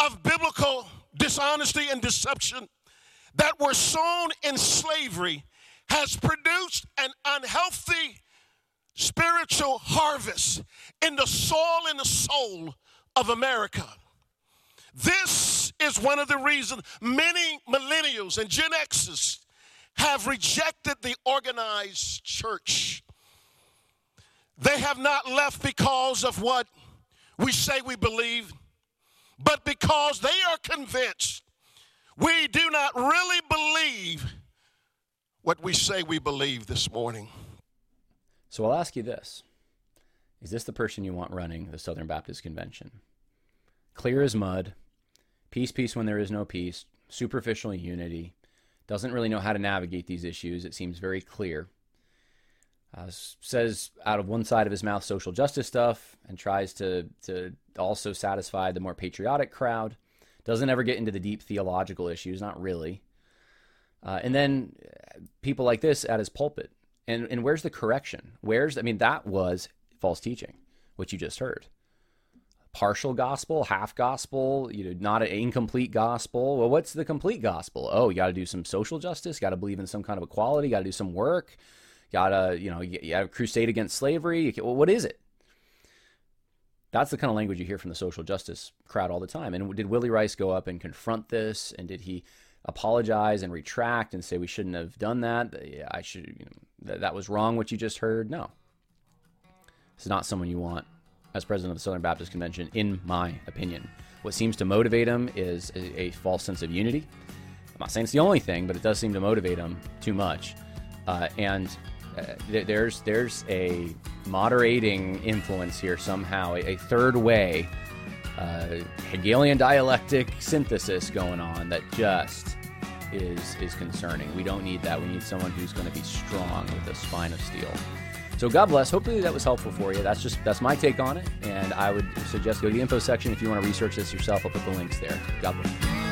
of biblical dishonesty and deception that were sown in slavery has produced an unhealthy spiritual harvest in the soil and the soul of America. This is one of the reasons many millennials and Gen Xers have rejected the organized church. They have not left because of what we say we believe, but because they are convinced we do not really believe what we say we believe this morning. So I'll ask you this Is this the person you want running the Southern Baptist Convention? Clear as mud, peace, peace when there is no peace, superficial unity, doesn't really know how to navigate these issues. It seems very clear uh, says out of one side of his mouth social justice stuff and tries to to also satisfy the more patriotic crowd. Doesn't ever get into the deep theological issues, not really. Uh, and then uh, people like this at his pulpit. And and where's the correction? Where's I mean that was false teaching, which you just heard. Partial gospel, half gospel, you know, not an incomplete gospel. Well, what's the complete gospel? Oh, you got to do some social justice, got to believe in some kind of equality, got to do some work gotta you know you have a crusade against slavery well, what is it? That's the kind of language you hear from the social justice crowd all the time. And did Willy Rice go up and confront this? And did he apologize and retract and say we shouldn't have done that i should you know, that, that was wrong what you just heard? No. This is not someone you want as president of the southern baptist convention in my opinion. What seems to motivate him is a, a false sense of unity. I'm not saying it's the only thing, but it does seem to motivate him too much. Uh, and uh, th- there's there's a moderating influence here somehow, a, a third way, uh, Hegelian dialectic synthesis going on that just is is concerning. We don't need that. We need someone who's going to be strong with a spine of steel. So God bless. Hopefully that was helpful for you. That's just that's my take on it, and I would suggest go to the info section if you want to research this yourself. I'll put the links there. God bless.